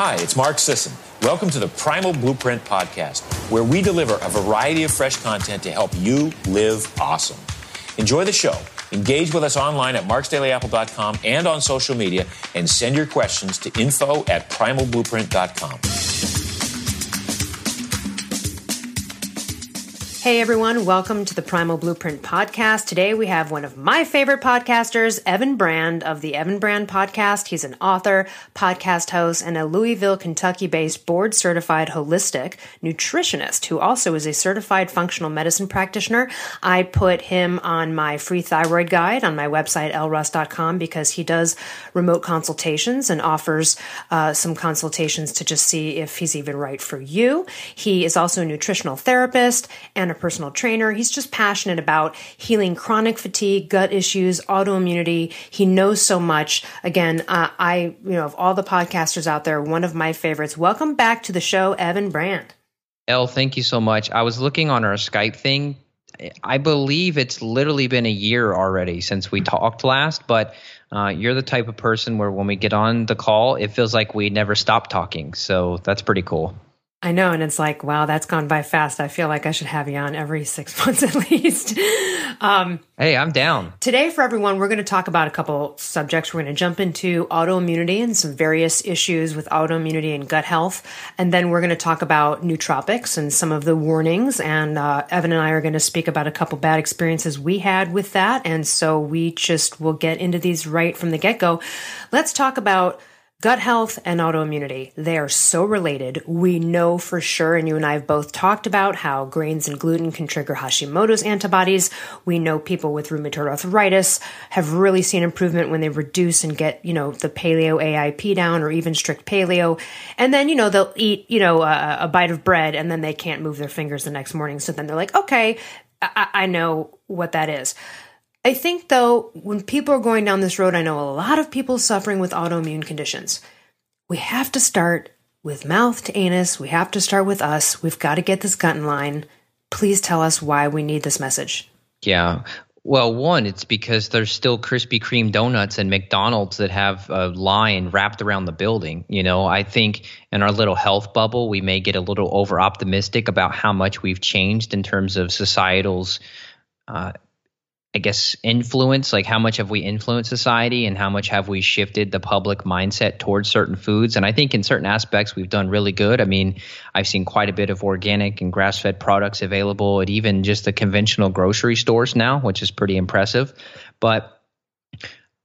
Hi, it's Mark Sisson. Welcome to the Primal Blueprint Podcast, where we deliver a variety of fresh content to help you live awesome. Enjoy the show. Engage with us online at marksdailyapple.com and on social media, and send your questions to info at primalblueprint.com. Hey everyone, welcome to the Primal Blueprint podcast. Today we have one of my favorite podcasters, Evan Brand of the Evan Brand podcast. He's an author, podcast host, and a Louisville, Kentucky based board certified holistic nutritionist who also is a certified functional medicine practitioner. I put him on my free thyroid guide on my website, elleruss.com, because he does remote consultations and offers uh, some consultations to just see if he's even right for you. He is also a nutritional therapist and a personal trainer. He's just passionate about healing chronic fatigue, gut issues, autoimmunity. He knows so much. Again, uh, I, you know, of all the podcasters out there, one of my favorites. Welcome back to the show, Evan Brand. Elle, thank you so much. I was looking on our Skype thing. I believe it's literally been a year already since we talked last, but uh, you're the type of person where when we get on the call, it feels like we never stop talking. So that's pretty cool. I know. And it's like, wow, that's gone by fast. I feel like I should have you on every six months at least. Um, hey, I'm down. Today, for everyone, we're going to talk about a couple subjects. We're going to jump into autoimmunity and some various issues with autoimmunity and gut health. And then we're going to talk about nootropics and some of the warnings. And uh, Evan and I are going to speak about a couple bad experiences we had with that. And so we just will get into these right from the get go. Let's talk about Gut health and autoimmunity, they are so related. We know for sure, and you and I have both talked about how grains and gluten can trigger Hashimoto's antibodies. We know people with rheumatoid arthritis have really seen improvement when they reduce and get, you know, the paleo AIP down or even strict paleo. And then, you know, they'll eat, you know, a, a bite of bread and then they can't move their fingers the next morning. So then they're like, okay, I, I know what that is. I think, though, when people are going down this road, I know a lot of people suffering with autoimmune conditions. We have to start with mouth to anus. We have to start with us. We've got to get this gut in line. Please tell us why we need this message. Yeah. Well, one, it's because there's still Krispy Kreme donuts and McDonald's that have a line wrapped around the building. You know, I think in our little health bubble, we may get a little over optimistic about how much we've changed in terms of societal's uh, I guess influence like how much have we influenced society and how much have we shifted the public mindset towards certain foods and I think in certain aspects we've done really good. I mean, I've seen quite a bit of organic and grass-fed products available at even just the conventional grocery stores now, which is pretty impressive. But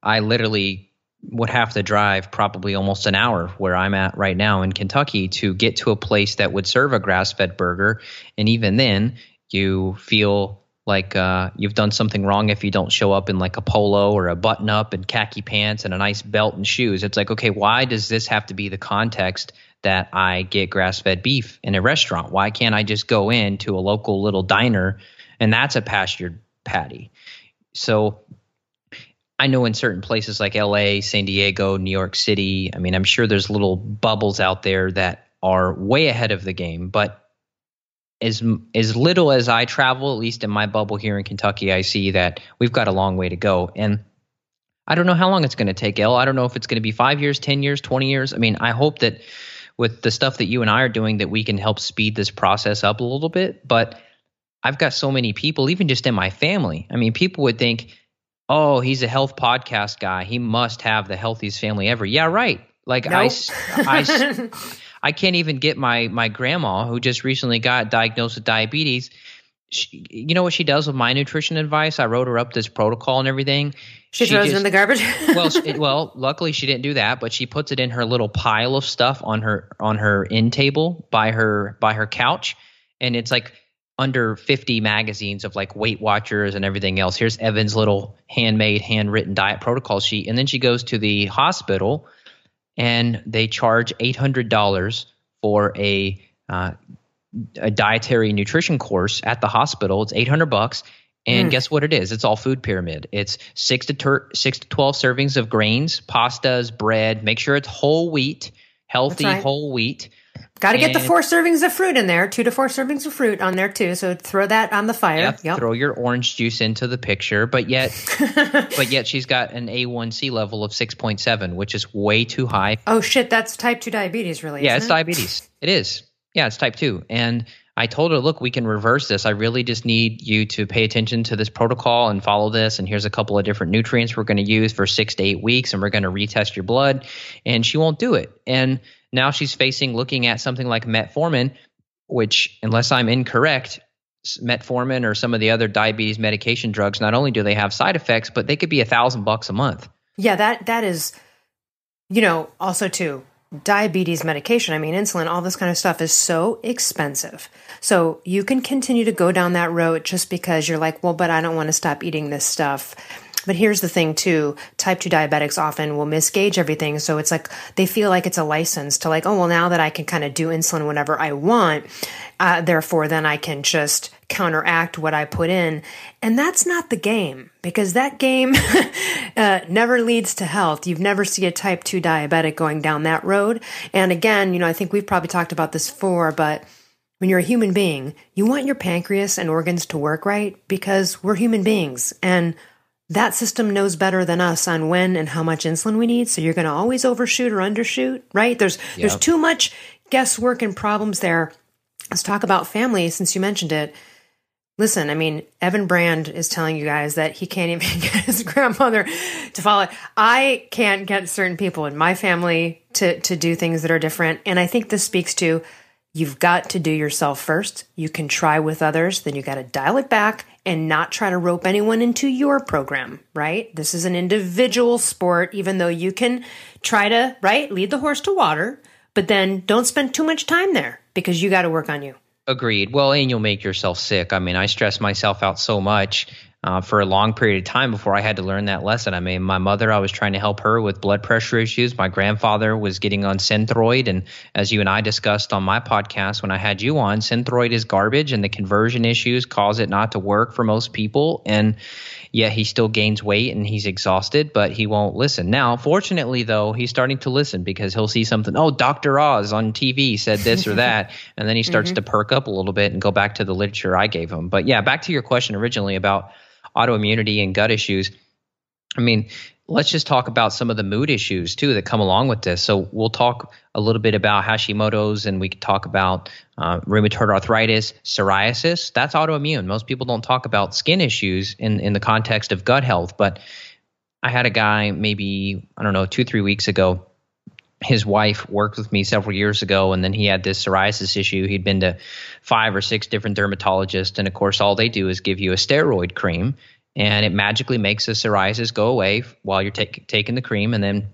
I literally would have to drive probably almost an hour where I'm at right now in Kentucky to get to a place that would serve a grass-fed burger and even then you feel like uh, you've done something wrong if you don't show up in like a polo or a button up and khaki pants and a nice belt and shoes. It's like, okay, why does this have to be the context that I get grass fed beef in a restaurant? Why can't I just go into a local little diner and that's a pastured patty? So I know in certain places like LA, San Diego, New York City, I mean, I'm sure there's little bubbles out there that are way ahead of the game, but as as little as I travel, at least in my bubble here in Kentucky, I see that we've got a long way to go. And I don't know how long it's going to take. I don't know if it's going to be five years, ten years, twenty years. I mean, I hope that with the stuff that you and I are doing, that we can help speed this process up a little bit. But I've got so many people, even just in my family. I mean, people would think, "Oh, he's a health podcast guy. He must have the healthiest family ever." Yeah, right. Like nope. I, I I can't even get my my grandma who just recently got diagnosed with diabetes. She, you know what she does with my nutrition advice? I wrote her up this protocol and everything. She, she throws just, it in the garbage. well, she, well, luckily she didn't do that, but she puts it in her little pile of stuff on her on her end table by her by her couch, and it's like under 50 magazines of like Weight Watchers and everything else. Here's Evan's little handmade, handwritten diet protocol sheet, and then she goes to the hospital and they charge eight hundred dollars for a uh, a dietary nutrition course at the hospital. It's eight hundred bucks. And mm. guess what it is? It's all food pyramid. It's six to ter- six to twelve servings of grains, pastas, bread. Make sure it's whole wheat, healthy right. whole wheat. Got to get the four servings of fruit in there, two to four servings of fruit on there too. So throw that on the fire. Yep, yep. Throw your orange juice into the picture, but yet, but yet she's got an A1C level of 6.7, which is way too high. Oh shit, that's type two diabetes, really? Yeah, it's it? diabetes. It is. Yeah, it's type two, and I told her, look, we can reverse this. I really just need you to pay attention to this protocol and follow this. And here's a couple of different nutrients we're going to use for six to eight weeks, and we're going to retest your blood. And she won't do it. And now she's facing looking at something like metformin, which, unless I'm incorrect, metformin or some of the other diabetes medication drugs, not only do they have side effects, but they could be a thousand bucks a month. Yeah, that that is, you know, also too diabetes medication, I mean, insulin, all this kind of stuff is so expensive. So you can continue to go down that road just because you're like, well, but I don't want to stop eating this stuff. But here's the thing too, type 2 diabetics often will misgauge everything. So it's like they feel like it's a license to like, oh, well, now that I can kind of do insulin whenever I want, uh, therefore then I can just counteract what I put in. And that's not the game because that game uh, never leads to health. You've never see a type 2 diabetic going down that road. And again, you know, I think we've probably talked about this before, but when you're a human being, you want your pancreas and organs to work right because we're human beings. And that system knows better than us on when and how much insulin we need. So you're going to always overshoot or undershoot, right? There's yep. there's too much guesswork and problems there. Let's talk about family since you mentioned it. Listen, I mean, Evan Brand is telling you guys that he can't even get his grandmother to follow. I can't get certain people in my family to to do things that are different, and I think this speaks to You've got to do yourself first. You can try with others, then you got to dial it back and not try to rope anyone into your program, right? This is an individual sport, even though you can try to, right, lead the horse to water, but then don't spend too much time there because you got to work on you. Agreed. Well, and you'll make yourself sick. I mean, I stress myself out so much uh, for a long period of time before I had to learn that lesson. I mean, my mother, I was trying to help her with blood pressure issues. My grandfather was getting on Synthroid. And as you and I discussed on my podcast when I had you on, Synthroid is garbage and the conversion issues cause it not to work for most people. And yet he still gains weight and he's exhausted, but he won't listen. Now, fortunately, though, he's starting to listen because he'll see something, oh, Dr. Oz on TV said this or that. And then he starts mm-hmm. to perk up a little bit and go back to the literature I gave him. But yeah, back to your question originally about autoimmunity and gut issues. I mean, let's just talk about some of the mood issues too that come along with this. So we'll talk a little bit about Hashimoto's, and we can talk about uh, rheumatoid arthritis, psoriasis. That's autoimmune. Most people don't talk about skin issues in in the context of gut health, but I had a guy maybe I don't know two three weeks ago. His wife worked with me several years ago, and then he had this psoriasis issue. He'd been to five or six different dermatologists, and of course, all they do is give you a steroid cream and it magically makes the psoriasis go away while you're take, taking the cream and then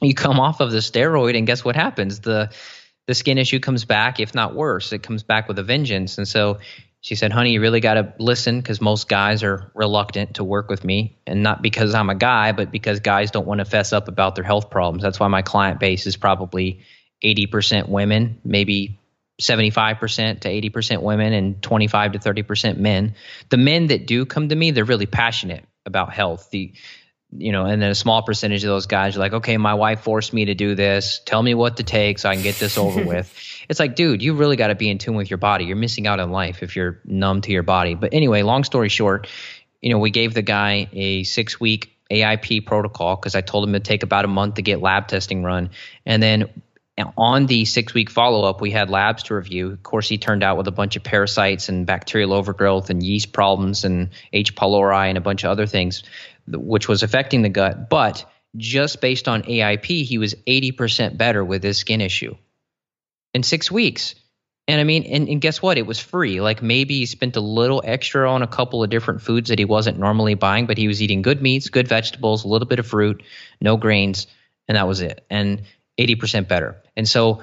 you come off of the steroid and guess what happens the the skin issue comes back if not worse it comes back with a vengeance and so she said honey you really got to listen because most guys are reluctant to work with me and not because i'm a guy but because guys don't want to fess up about their health problems that's why my client base is probably 80% women maybe 75% to 80% women and 25 to 30% men. The men that do come to me, they're really passionate about health. The you know, and then a small percentage of those guys are like, okay, my wife forced me to do this. Tell me what to take so I can get this over with. It's like, dude, you really got to be in tune with your body. You're missing out on life if you're numb to your body. But anyway, long story short, you know, we gave the guy a six week AIP protocol because I told him to take about a month to get lab testing run. And then on the six week follow up, we had labs to review. Of course, he turned out with a bunch of parasites and bacterial overgrowth and yeast problems and H. pylori and a bunch of other things, which was affecting the gut. But just based on AIP, he was 80% better with his skin issue in six weeks. And I mean, and, and guess what? It was free. Like maybe he spent a little extra on a couple of different foods that he wasn't normally buying, but he was eating good meats, good vegetables, a little bit of fruit, no grains, and that was it. And 80% better. And so,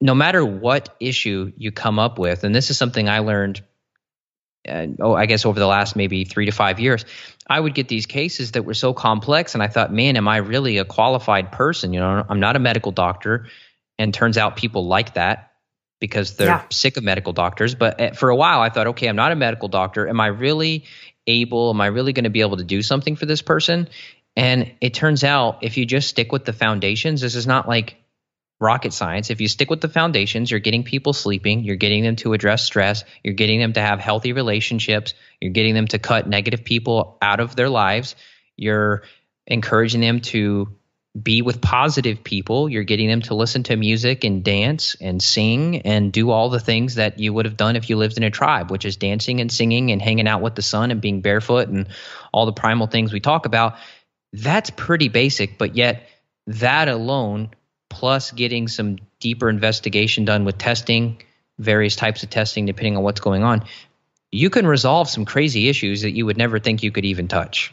no matter what issue you come up with, and this is something I learned, uh, oh, I guess over the last maybe three to five years, I would get these cases that were so complex, and I thought, man, am I really a qualified person? You know, I'm not a medical doctor, and turns out people like that because they're yeah. sick of medical doctors. But uh, for a while, I thought, okay, I'm not a medical doctor. Am I really able? Am I really going to be able to do something for this person? And it turns out if you just stick with the foundations, this is not like rocket science. If you stick with the foundations, you're getting people sleeping, you're getting them to address stress, you're getting them to have healthy relationships, you're getting them to cut negative people out of their lives, you're encouraging them to be with positive people. You're getting them to listen to music and dance and sing and do all the things that you would have done if you lived in a tribe, which is dancing and singing and hanging out with the sun and being barefoot and all the primal things we talk about. That's pretty basic, but yet that alone, plus getting some deeper investigation done with testing, various types of testing, depending on what's going on, you can resolve some crazy issues that you would never think you could even touch.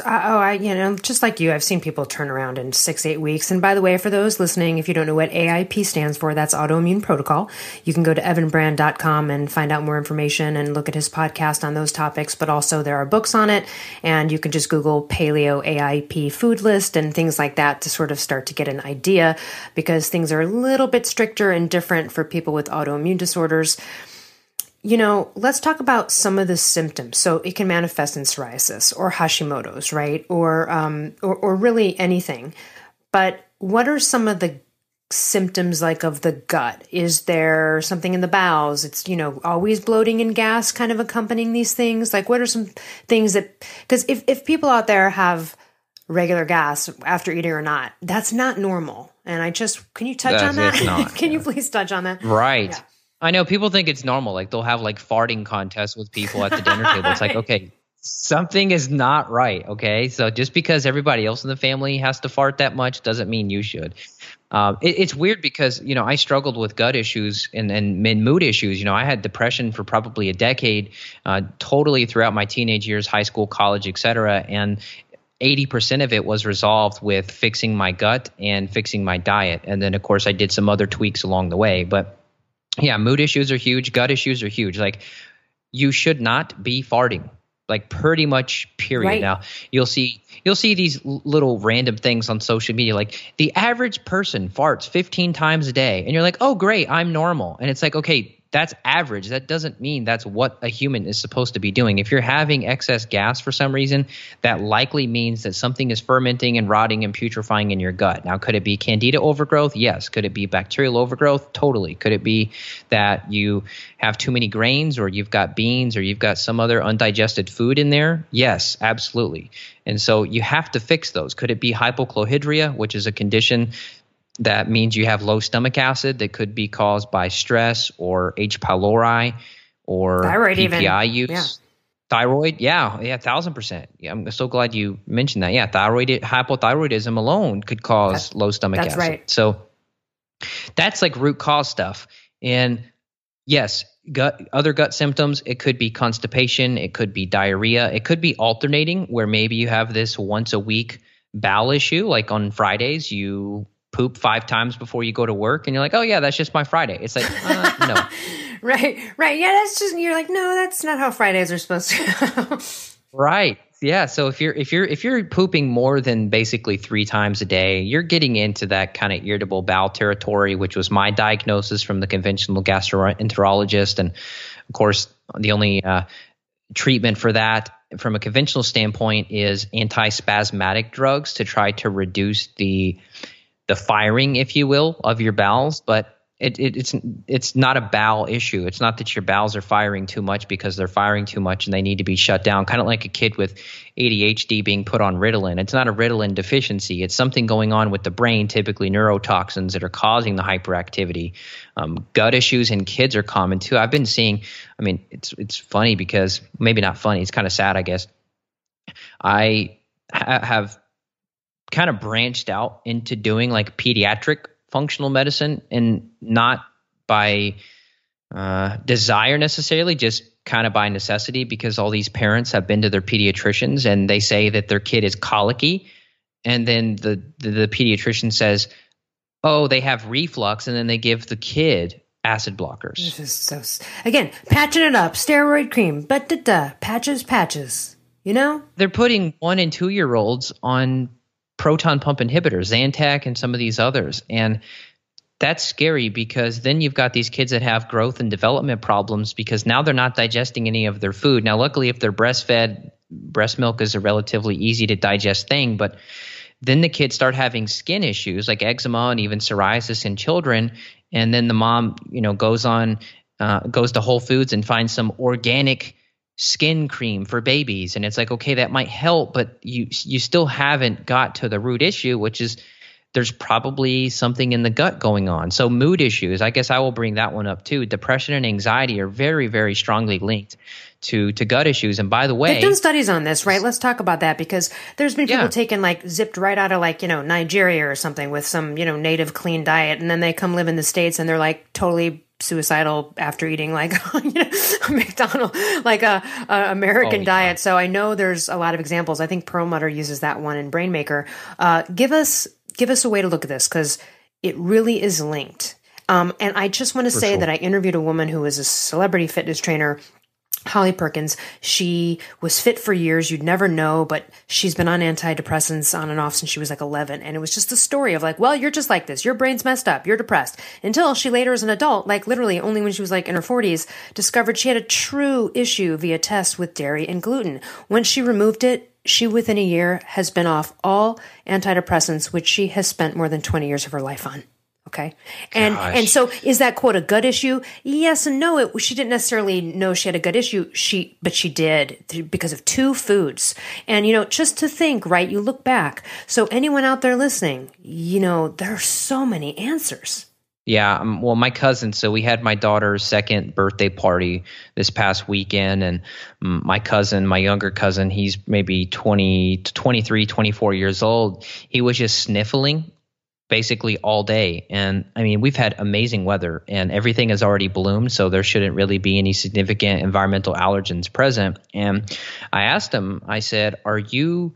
Uh, oh, I, you know, just like you, I've seen people turn around in six, eight weeks. And by the way, for those listening, if you don't know what AIP stands for, that's autoimmune protocol. You can go to evanbrand.com and find out more information and look at his podcast on those topics. But also, there are books on it. And you can just Google paleo AIP food list and things like that to sort of start to get an idea because things are a little bit stricter and different for people with autoimmune disorders you know, let's talk about some of the symptoms. So it can manifest in psoriasis or Hashimoto's, right? Or, um, or, or really anything. But what are some of the symptoms like of the gut? Is there something in the bowels? It's, you know, always bloating and gas kind of accompanying these things. Like what are some things that, because if, if people out there have regular gas after eating or not, that's not normal. And I just, can you touch on that? can you please touch on that? Right. Yeah. I know people think it's normal. Like they'll have like farting contests with people at the dinner table. It's like, okay, something is not right. Okay. So just because everybody else in the family has to fart that much doesn't mean you should. Um, it, it's weird because, you know, I struggled with gut issues and, and, mood issues. You know, I had depression for probably a decade, uh, totally throughout my teenage years, high school, college, etc. And 80% of it was resolved with fixing my gut and fixing my diet. And then, of course, I did some other tweaks along the way. But yeah, mood issues are huge, gut issues are huge. Like you should not be farting. Like pretty much period. Right. Now, you'll see you'll see these little random things on social media like the average person farts 15 times a day and you're like, "Oh, great, I'm normal." And it's like, "Okay, that's average. That doesn't mean that's what a human is supposed to be doing. If you're having excess gas for some reason, that likely means that something is fermenting and rotting and putrefying in your gut. Now, could it be candida overgrowth? Yes. Could it be bacterial overgrowth? Totally. Could it be that you have too many grains or you've got beans or you've got some other undigested food in there? Yes, absolutely. And so you have to fix those. Could it be hypochlorhydria, which is a condition that means you have low stomach acid that could be caused by stress or H. pylori or thyroid PPI even. use. Yeah. Thyroid, yeah, yeah, thousand percent. Yeah, I'm so glad you mentioned that. Yeah, thyroid hypothyroidism alone could cause low stomach that's acid. Right. So that's like root cause stuff. And yes, gut other gut symptoms. It could be constipation. It could be diarrhea. It could be alternating, where maybe you have this once a week bowel issue. Like on Fridays, you poop five times before you go to work and you're like, oh yeah, that's just my Friday. It's like, uh, no. right, right. Yeah, that's just you're like, no, that's not how Fridays are supposed to. right. Yeah. So if you're if you're if you're pooping more than basically three times a day, you're getting into that kind of irritable bowel territory, which was my diagnosis from the conventional gastroenterologist, and of course the only uh, treatment for that from a conventional standpoint is antispasmodic drugs to try to reduce the the firing, if you will, of your bowels, but it, it, it's it's not a bowel issue. It's not that your bowels are firing too much because they're firing too much and they need to be shut down. Kind of like a kid with ADHD being put on Ritalin. It's not a Ritalin deficiency. It's something going on with the brain, typically neurotoxins that are causing the hyperactivity. Um, gut issues in kids are common too. I've been seeing. I mean, it's it's funny because maybe not funny. It's kind of sad, I guess. I ha- have kind of branched out into doing like pediatric functional medicine and not by uh, desire necessarily, just kind of by necessity because all these parents have been to their pediatricians and they say that their kid is colicky. And then the, the, the pediatrician says, oh, they have reflux. And then they give the kid acid blockers. So, again, patching it up, steroid cream, but da da, patches, patches. You know? They're putting one and two year olds on proton pump inhibitors, Zantac, and some of these others. And that's scary because then you've got these kids that have growth and development problems because now they're not digesting any of their food. Now, luckily, if they're breastfed, breast milk is a relatively easy to digest thing, but then the kids start having skin issues like eczema and even psoriasis in children. And then the mom, you know, goes on, uh, goes to Whole Foods and finds some organic skin cream for babies and it's like okay that might help but you you still haven't got to the root issue which is there's probably something in the gut going on. So mood issues, I guess I will bring that one up too. Depression and anxiety are very, very strongly linked to to gut issues. And by the way, they've done studies on this, right? Let's talk about that because there's been people yeah. taken like zipped right out of like you know Nigeria or something with some you know native clean diet, and then they come live in the states and they're like totally suicidal after eating like you know McDonald like a, a American oh, yeah. diet. So I know there's a lot of examples. I think Perlmutter uses that one in Brainmaker. Uh, give us give us a way to look at this because it really is linked. Um, and I just want to say sure. that I interviewed a woman who was a celebrity fitness trainer Holly Perkins. She was fit for years. You'd never know, but she's been on antidepressants on and off since she was like 11. And it was just a story of like, well, you're just like this. Your brain's messed up. You're depressed. Until she later, as an adult, like literally only when she was like in her 40s, discovered she had a true issue via test with dairy and gluten. When she removed it, she within a year has been off all antidepressants, which she has spent more than 20 years of her life on. Okay. And Gosh. and so is that quote a gut issue? Yes and no. It, she didn't necessarily know she had a gut issue. She but she did because of two foods. And you know, just to think, right? You look back. So anyone out there listening, you know, there are so many answers. Yeah, um, well, my cousin. So we had my daughter's second birthday party this past weekend, and um, my cousin, my younger cousin, he's maybe 20 to 23, 24 years old. He was just sniffling basically all day. And I mean, we've had amazing weather and everything has already bloomed, so there shouldn't really be any significant environmental allergens present. And I asked him, I said, "Are you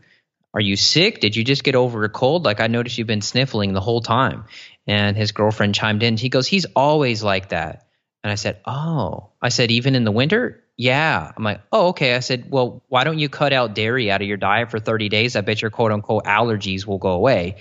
are you sick? Did you just get over a cold? Like I noticed you've been sniffling the whole time." And his girlfriend chimed in. He goes, "He's always like that." And I said, "Oh." I said, "Even in the winter?" Yeah. I'm like, "Oh, okay." I said, "Well, why don't you cut out dairy out of your diet for 30 days? I bet your quote unquote allergies will go away."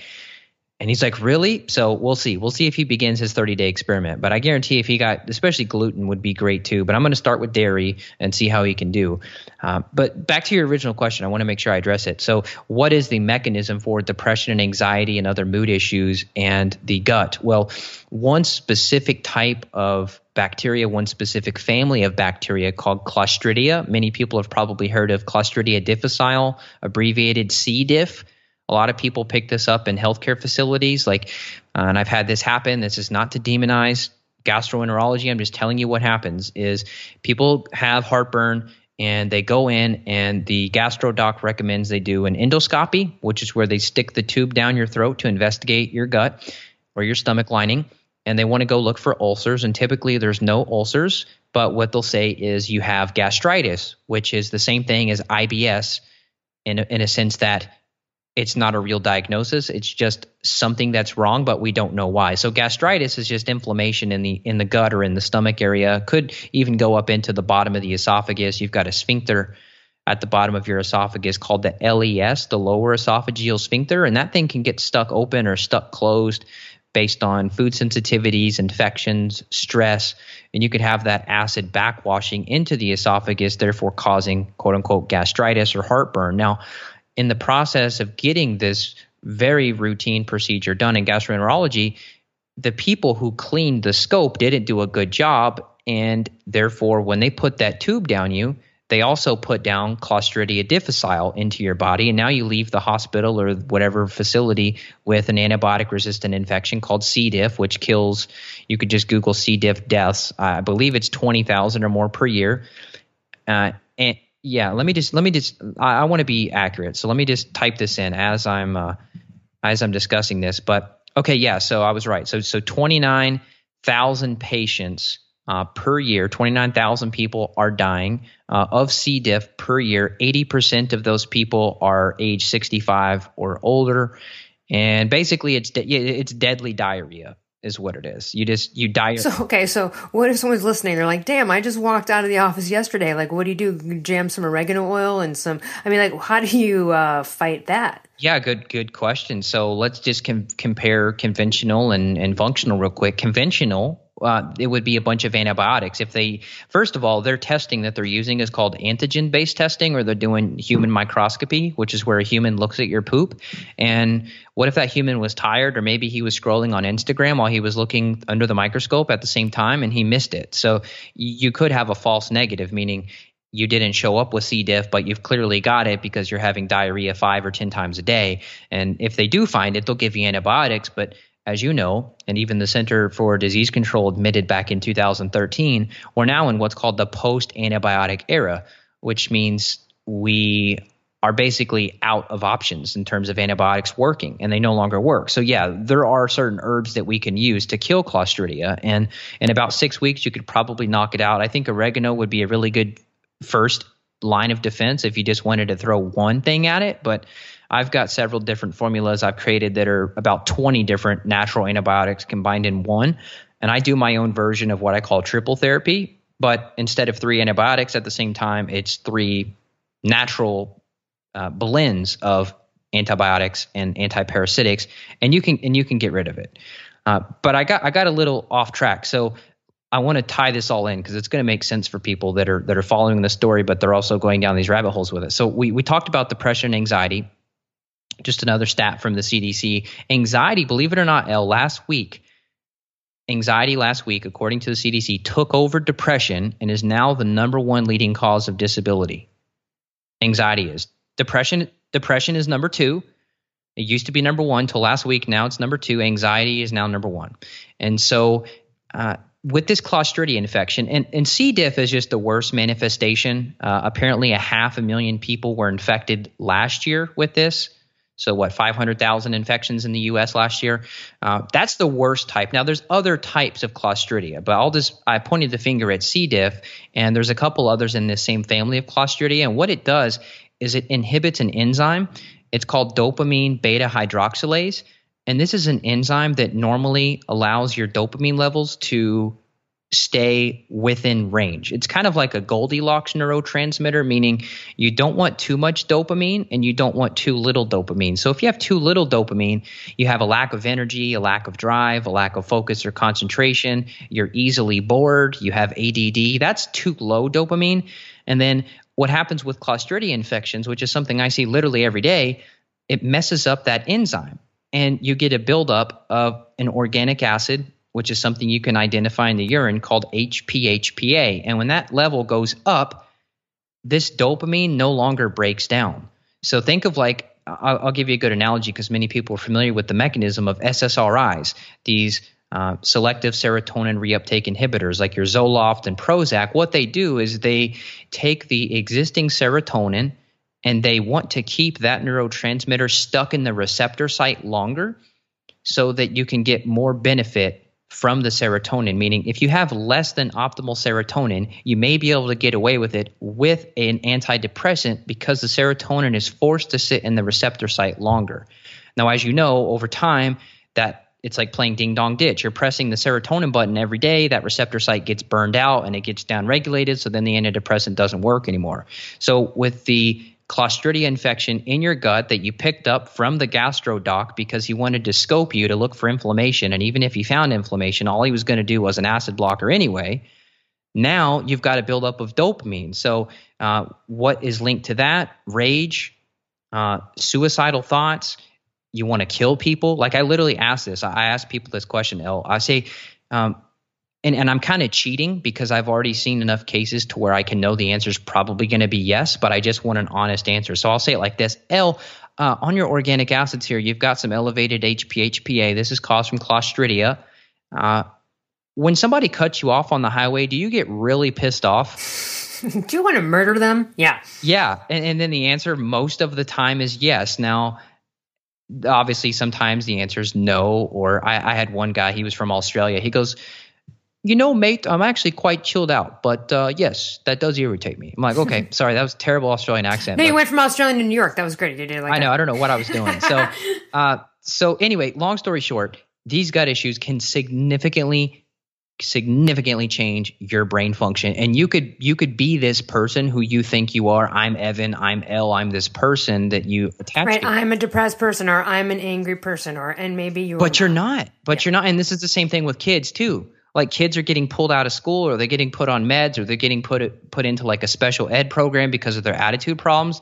And he's like, really? So we'll see. We'll see if he begins his 30 day experiment. But I guarantee if he got, especially gluten would be great too. But I'm going to start with dairy and see how he can do. Uh, but back to your original question, I want to make sure I address it. So, what is the mechanism for depression and anxiety and other mood issues and the gut? Well, one specific type of bacteria, one specific family of bacteria called Clostridia. Many people have probably heard of Clostridia difficile, abbreviated C. diff. A lot of people pick this up in healthcare facilities, like, uh, and I've had this happen. This is not to demonize gastroenterology. I'm just telling you what happens is people have heartburn and they go in and the gastro doc recommends they do an endoscopy, which is where they stick the tube down your throat to investigate your gut or your stomach lining. And they want to go look for ulcers. And typically there's no ulcers, but what they'll say is you have gastritis, which is the same thing as IBS in in a sense that it's not a real diagnosis. It's just something that's wrong but we don't know why. So gastritis is just inflammation in the in the gut or in the stomach area. Could even go up into the bottom of the esophagus. You've got a sphincter at the bottom of your esophagus called the LES the lower esophageal sphincter and that thing can get stuck open or stuck closed based on food sensitivities infections stress and you could have that acid backwashing into the esophagus therefore causing quote unquote gastritis or heartburn. Now in the process of getting this very routine procedure done in gastroenterology, the people who cleaned the scope didn't do a good job. And therefore, when they put that tube down you, they also put down Clostridia difficile into your body. And now you leave the hospital or whatever facility with an antibiotic resistant infection called C. diff, which kills, you could just Google C. diff deaths. I believe it's 20,000 or more per year. Uh, and, yeah let me just let me just i, I want to be accurate. So let me just type this in as i'm uh, as i'm discussing this. But okay yeah so i was right. So so 29000 patients uh, per year 29000 people are dying uh, of c. diff per year. 80% of those people are age 65 or older. And basically it's de- it's deadly diarrhea is what it is. You just you die. So okay, so what if someone's listening? They're like, "Damn, I just walked out of the office yesterday. Like, what do you do? Jam some oregano oil and some. I mean, like, how do you uh, fight that?" Yeah, good good question. So let's just com- compare conventional and, and functional real quick. Conventional uh, it would be a bunch of antibiotics. If they, first of all, their testing that they're using is called antigen based testing, or they're doing human microscopy, which is where a human looks at your poop. And what if that human was tired, or maybe he was scrolling on Instagram while he was looking under the microscope at the same time and he missed it? So you could have a false negative, meaning you didn't show up with C. diff, but you've clearly got it because you're having diarrhea five or 10 times a day. And if they do find it, they'll give you antibiotics. But as you know, and even the Center for Disease Control admitted back in 2013, we're now in what's called the post antibiotic era, which means we are basically out of options in terms of antibiotics working and they no longer work. So yeah, there are certain herbs that we can use to kill Clostridia and in about 6 weeks you could probably knock it out. I think oregano would be a really good first line of defense if you just wanted to throw one thing at it, but I've got several different formulas I've created that are about 20 different natural antibiotics combined in one. And I do my own version of what I call triple therapy. But instead of three antibiotics at the same time, it's three natural uh, blends of antibiotics and antiparasitics, and you can and you can get rid of it. Uh, but I got I got a little off track, so I want to tie this all in because it's going to make sense for people that are that are following the story, but they're also going down these rabbit holes with it. So we we talked about depression and anxiety just another stat from the CDC. Anxiety, believe it or not, Elle, last week, anxiety last week, according to the CDC, took over depression and is now the number one leading cause of disability. Anxiety is. Depression depression is number two. It used to be number one till last week. Now it's number two. Anxiety is now number one. And so uh, with this Clostridia infection, and, and C. diff is just the worst manifestation. Uh, apparently, a half a million people were infected last year with this. So what, 500,000 infections in the U.S. last year? Uh, that's the worst type. Now there's other types of Clostridia, but I'll just I pointed the finger at C. diff, and there's a couple others in this same family of Clostridia. And what it does is it inhibits an enzyme. It's called dopamine beta hydroxylase, and this is an enzyme that normally allows your dopamine levels to stay within range. It's kind of like a Goldilocks neurotransmitter, meaning you don't want too much dopamine and you don't want too little dopamine. So if you have too little dopamine, you have a lack of energy, a lack of drive, a lack of focus or concentration, you're easily bored, you have ADD. That's too low dopamine. And then what happens with Clostridia infections, which is something I see literally every day, it messes up that enzyme and you get a buildup of an organic acid which is something you can identify in the urine called HPHPA. And when that level goes up, this dopamine no longer breaks down. So think of like, I'll, I'll give you a good analogy because many people are familiar with the mechanism of SSRIs, these uh, selective serotonin reuptake inhibitors like your Zoloft and Prozac. What they do is they take the existing serotonin and they want to keep that neurotransmitter stuck in the receptor site longer so that you can get more benefit from the serotonin, meaning if you have less than optimal serotonin, you may be able to get away with it with an antidepressant because the serotonin is forced to sit in the receptor site longer. Now, as you know, over time, that it's like playing ding dong ditch. You're pressing the serotonin button every day, that receptor site gets burned out and it gets downregulated, so then the antidepressant doesn't work anymore. So, with the Clostridia infection in your gut that you picked up from the gastro doc because he wanted to scope you to look for inflammation. And even if he found inflammation, all he was going to do was an acid blocker anyway. Now you've got a buildup of dopamine. So, uh, what is linked to that? Rage, uh, suicidal thoughts. You want to kill people? Like I literally ask this. I ask people this question. Elle. I say, um, and, and I'm kind of cheating because I've already seen enough cases to where I can know the answer is probably going to be yes, but I just want an honest answer. So I'll say it like this Elle, uh, on your organic acids here, you've got some elevated HPHPA. This is caused from Clostridia. Uh, when somebody cuts you off on the highway, do you get really pissed off? do you want to murder them? Yeah. Yeah. And, and then the answer most of the time is yes. Now, obviously, sometimes the answer is no. Or I, I had one guy, he was from Australia. He goes, you know, mate, I'm actually quite chilled out, but uh, yes, that does irritate me. I'm like, okay, sorry, that was a terrible Australian accent. no, you went from Australia to New York. That was great. You did like I that. know. I don't know what I was doing. So, uh, so anyway, long story short, these gut issues can significantly, significantly change your brain function, and you could you could be this person who you think you are. I'm Evan. I'm Elle. I'm this person that you attach. Right. To. I'm a depressed person, or I'm an angry person, or and maybe you. But you're not. But yeah. you're not. And this is the same thing with kids too like kids are getting pulled out of school or they're getting put on meds or they're getting put put into like a special ed program because of their attitude problems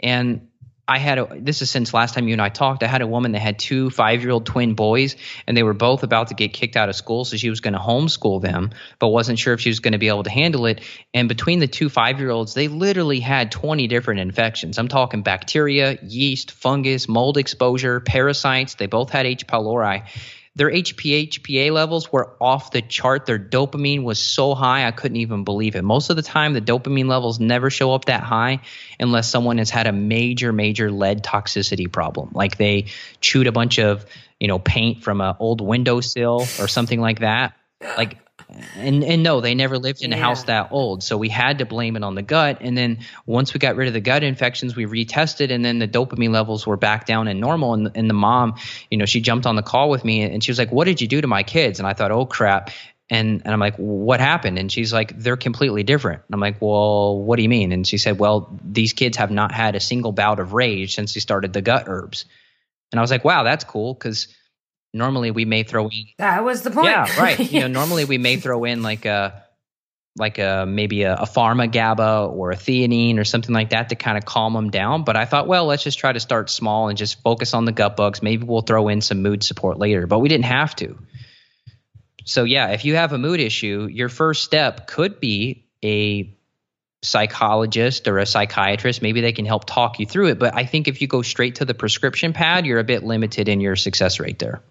and I had a this is since last time you and I talked. I had a woman that had two five year old twin boys, and they were both about to get kicked out of school, so she was going to homeschool them, but wasn't sure if she was going to be able to handle it. And between the two five year olds, they literally had twenty different infections. I'm talking bacteria, yeast, fungus, mold exposure, parasites. They both had H. pylori, their HPA levels were off the chart. Their dopamine was so high, I couldn't even believe it. Most of the time, the dopamine levels never show up that high unless someone has had a major, major lead toxicity problem. Like they chewed a bunch of, you know, paint from an old windowsill or something like that. Like and and no, they never lived in a house that old, so we had to blame it on the gut. And then once we got rid of the gut infections, we retested, and then the dopamine levels were back down and normal. And and the mom, you know, she jumped on the call with me, and she was like, "What did you do to my kids?" And I thought, "Oh crap." And, and I'm like, what happened? And she's like, they're completely different. And I'm like, well, what do you mean? And she said, well, these kids have not had a single bout of rage since they started the gut herbs. And I was like, wow, that's cool because normally we may throw in that was the point. Yeah right. You know normally we may throw in like a like a maybe a, a PharmaGABA or a theanine or something like that to kind of calm them down. But i thought well let's just try to start small and just focus on the gut bugs. Maybe we'll throw in some mood support later. But we didn't have to. So yeah if you have a mood issue your first step could be a psychologist or a psychiatrist. Maybe they can help talk you through it. But i think if you go straight to the prescription pad you're a bit limited in your success rate there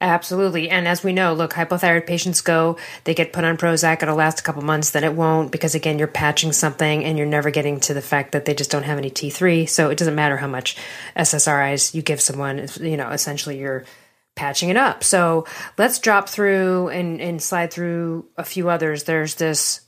Absolutely. And as we know, look, hypothyroid patients go, they get put on Prozac, it'll last a couple months, then it won't, because again, you're patching something and you're never getting to the fact that they just don't have any T3. So it doesn't matter how much SSRIs you give someone, you know, essentially you're patching it up. So let's drop through and, and slide through a few others. There's this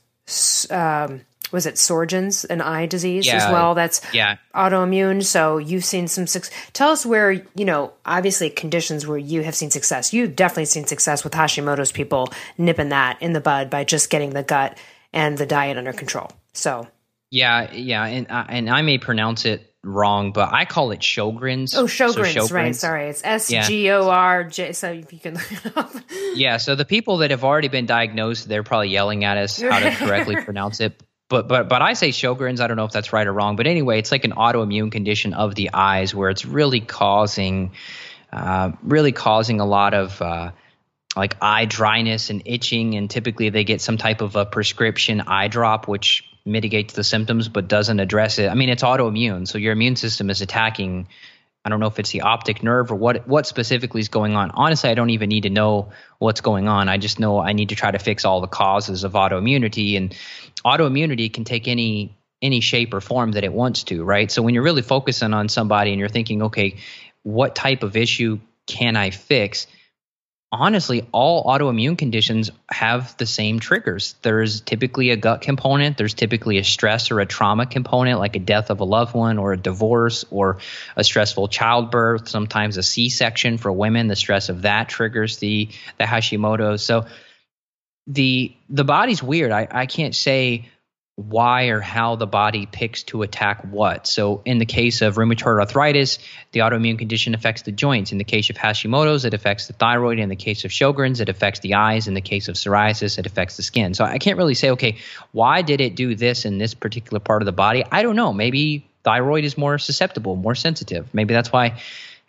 um, was it Sjögren's, an eye disease yeah, as well? That's yeah. autoimmune. So you've seen some success. Tell us where you know, obviously conditions where you have seen success. You've definitely seen success with Hashimoto's people nipping that in the bud by just getting the gut and the diet under control. So yeah, yeah, and uh, and I may pronounce it wrong, but I call it Sjögren's. Oh, Sjögren's, so Sjögren's. right? Sorry, it's S G O R J. So if you can look it up. Yeah, so the people that have already been diagnosed, they're probably yelling at us how to correctly pronounce it but but but I say Sjogren's. I don't know if that's right or wrong, but anyway, it's like an autoimmune condition of the eyes where it's really causing, uh, really causing a lot of uh, like eye dryness and itching, and typically they get some type of a prescription eye drop, which mitigates the symptoms but doesn't address it. I mean, it's autoimmune, so your immune system is attacking I don't know if it's the optic nerve or what what specifically is going on. Honestly, I don't even need to know what's going on. I just know I need to try to fix all the causes of autoimmunity and autoimmunity can take any any shape or form that it wants to, right? So when you're really focusing on somebody and you're thinking, okay, what type of issue can I fix? Honestly, all autoimmune conditions have the same triggers. There's typically a gut component, there's typically a stress or a trauma component, like a death of a loved one or a divorce or a stressful childbirth, sometimes a C section for women. The stress of that triggers the, the Hashimoto. So the the body's weird. I, I can't say why or how the body picks to attack what. So, in the case of rheumatoid arthritis, the autoimmune condition affects the joints. In the case of Hashimoto's, it affects the thyroid. In the case of Sjogren's, it affects the eyes. In the case of psoriasis, it affects the skin. So, I can't really say, okay, why did it do this in this particular part of the body? I don't know. Maybe thyroid is more susceptible, more sensitive. Maybe that's why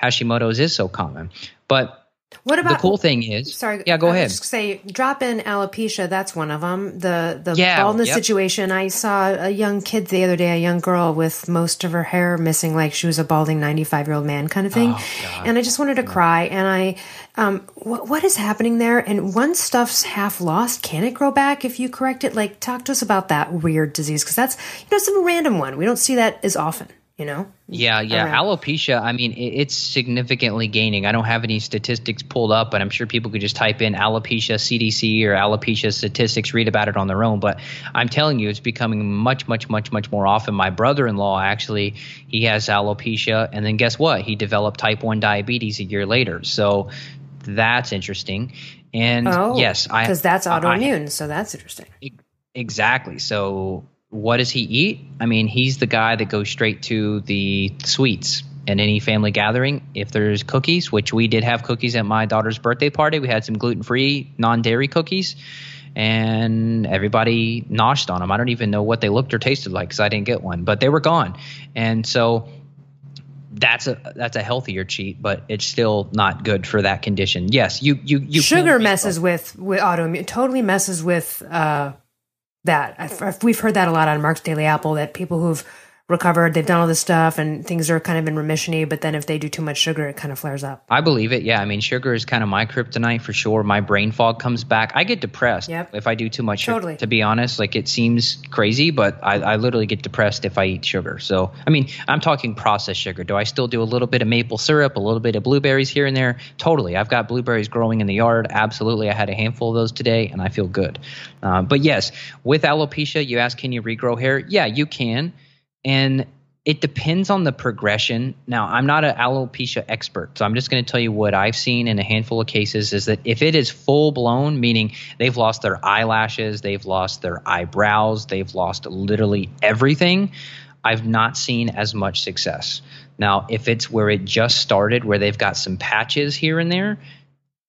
Hashimoto's is so common. But what about the cool thing is? Sorry, yeah, go ahead. say drop in alopecia. That's one of them. The the yeah, baldness yep. situation. I saw a young kid the other day, a young girl with most of her hair missing, like she was a balding ninety five year old man kind of thing. Oh, and I just wanted to cry. And I, um, what what is happening there? And once stuff's half lost, can it grow back if you correct it? Like, talk to us about that weird disease because that's you know some random one. We don't see that as often you know? Yeah, yeah. Around. Alopecia, I mean, it's significantly gaining. I don't have any statistics pulled up, but I'm sure people could just type in alopecia CDC or alopecia statistics, read about it on their own. But I'm telling you, it's becoming much, much, much, much more often. My brother in law actually, he has alopecia. And then guess what? He developed type 1 diabetes a year later. So that's interesting. And oh, yes, I. Because that's autoimmune. I, so that's interesting. Exactly. So what does he eat? I mean, he's the guy that goes straight to the sweets at any family gathering. If there's cookies, which we did have cookies at my daughter's birthday party, we had some gluten free, non dairy cookies, and everybody noshed on them. I don't even know what they looked or tasted like because I didn't get one, but they were gone. And so that's a that's a healthier cheat, but it's still not good for that condition. Yes, you you you sugar messes with with autoimmune. Totally messes with uh, that. We've heard that a lot on Mark's Daily Apple. That people who've recovered, they've done all this stuff, and things are kind of in remissiony. But then if they do too much sugar, it kind of flares up. I believe it. Yeah, I mean, sugar is kind of my kryptonite for sure. My brain fog comes back. I get depressed yep. if I do too much. Totally. Sugar, to be honest, like it seems crazy, but I, I literally get depressed if I eat sugar. So, I mean, I'm talking processed sugar. Do I still do a little bit of maple syrup, a little bit of blueberries here and there? Totally. I've got blueberries growing in the yard. Absolutely. I had a handful of those today, and I feel good. Uh, but yes, with alopecia, you ask, can you regrow hair? Yeah, you can. And it depends on the progression. Now, I'm not an alopecia expert, so I'm just going to tell you what I've seen in a handful of cases is that if it is full blown, meaning they've lost their eyelashes, they've lost their eyebrows, they've lost literally everything, I've not seen as much success. Now, if it's where it just started, where they've got some patches here and there,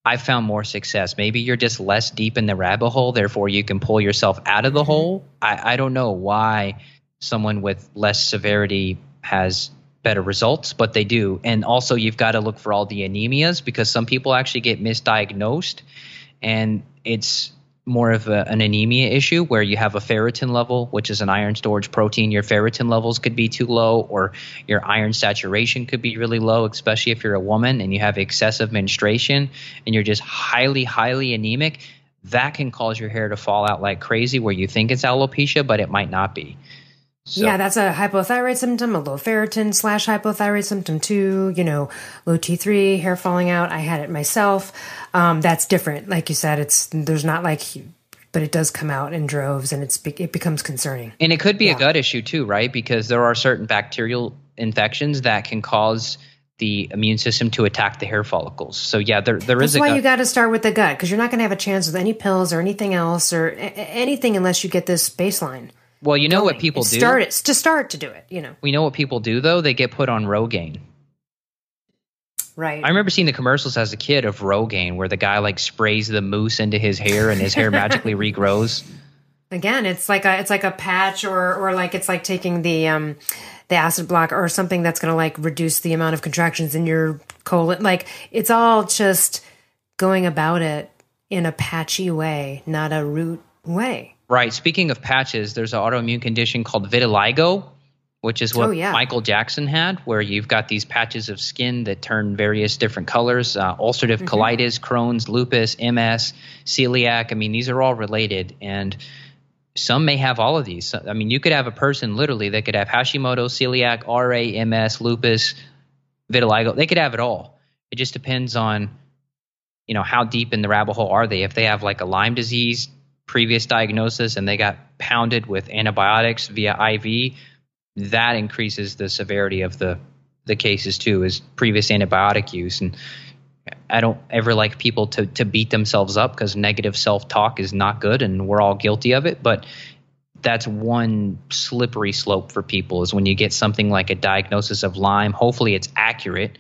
I've found more success. Maybe you're just less deep in the rabbit hole, therefore you can pull yourself out of the mm-hmm. hole. I, I don't know why someone with less severity has better results, but they do. And also, you've got to look for all the anemias because some people actually get misdiagnosed, and it's more of a, an anemia issue where you have a ferritin level, which is an iron storage protein. Your ferritin levels could be too low, or your iron saturation could be really low, especially if you're a woman and you have excessive menstruation and you're just highly, highly anemic. That can cause your hair to fall out like crazy where you think it's alopecia, but it might not be. So. Yeah, that's a hypothyroid symptom, a low ferritin slash hypothyroid symptom too. You know, low T3, hair falling out. I had it myself. Um, that's different. Like you said, it's there's not like, but it does come out in droves, and it's it becomes concerning. And it could be yeah. a gut issue too, right? Because there are certain bacterial infections that can cause the immune system to attack the hair follicles. So yeah, there there That's is. why gut- you got to start with the gut because you're not going to have a chance with any pills or anything else or a- anything unless you get this baseline. Well, you know what people do. Start it to start to do it. You know. We know what people do though. They get put on Rogaine. Right. I remember seeing the commercials as a kid of Rogaine, where the guy like sprays the mousse into his hair and his hair magically regrows. Again, it's like a it's like a patch, or or like it's like taking the um the acid block or something that's going to like reduce the amount of contractions in your colon. Like it's all just going about it in a patchy way, not a root way. Right. Speaking of patches, there's an autoimmune condition called vitiligo, which is what oh, yeah. Michael Jackson had, where you've got these patches of skin that turn various different colors uh, ulcerative mm-hmm. colitis, Crohn's, lupus, MS, celiac. I mean, these are all related. And some may have all of these. I mean, you could have a person literally that could have Hashimoto, celiac, RA, MS, lupus, vitiligo. They could have it all. It just depends on, you know, how deep in the rabbit hole are they. If they have like a Lyme disease previous diagnosis and they got pounded with antibiotics via IV, that increases the severity of the the cases too is previous antibiotic use. And I don't ever like people to to beat themselves up because negative self-talk is not good and we're all guilty of it but that's one slippery slope for people is when you get something like a diagnosis of Lyme hopefully it's accurate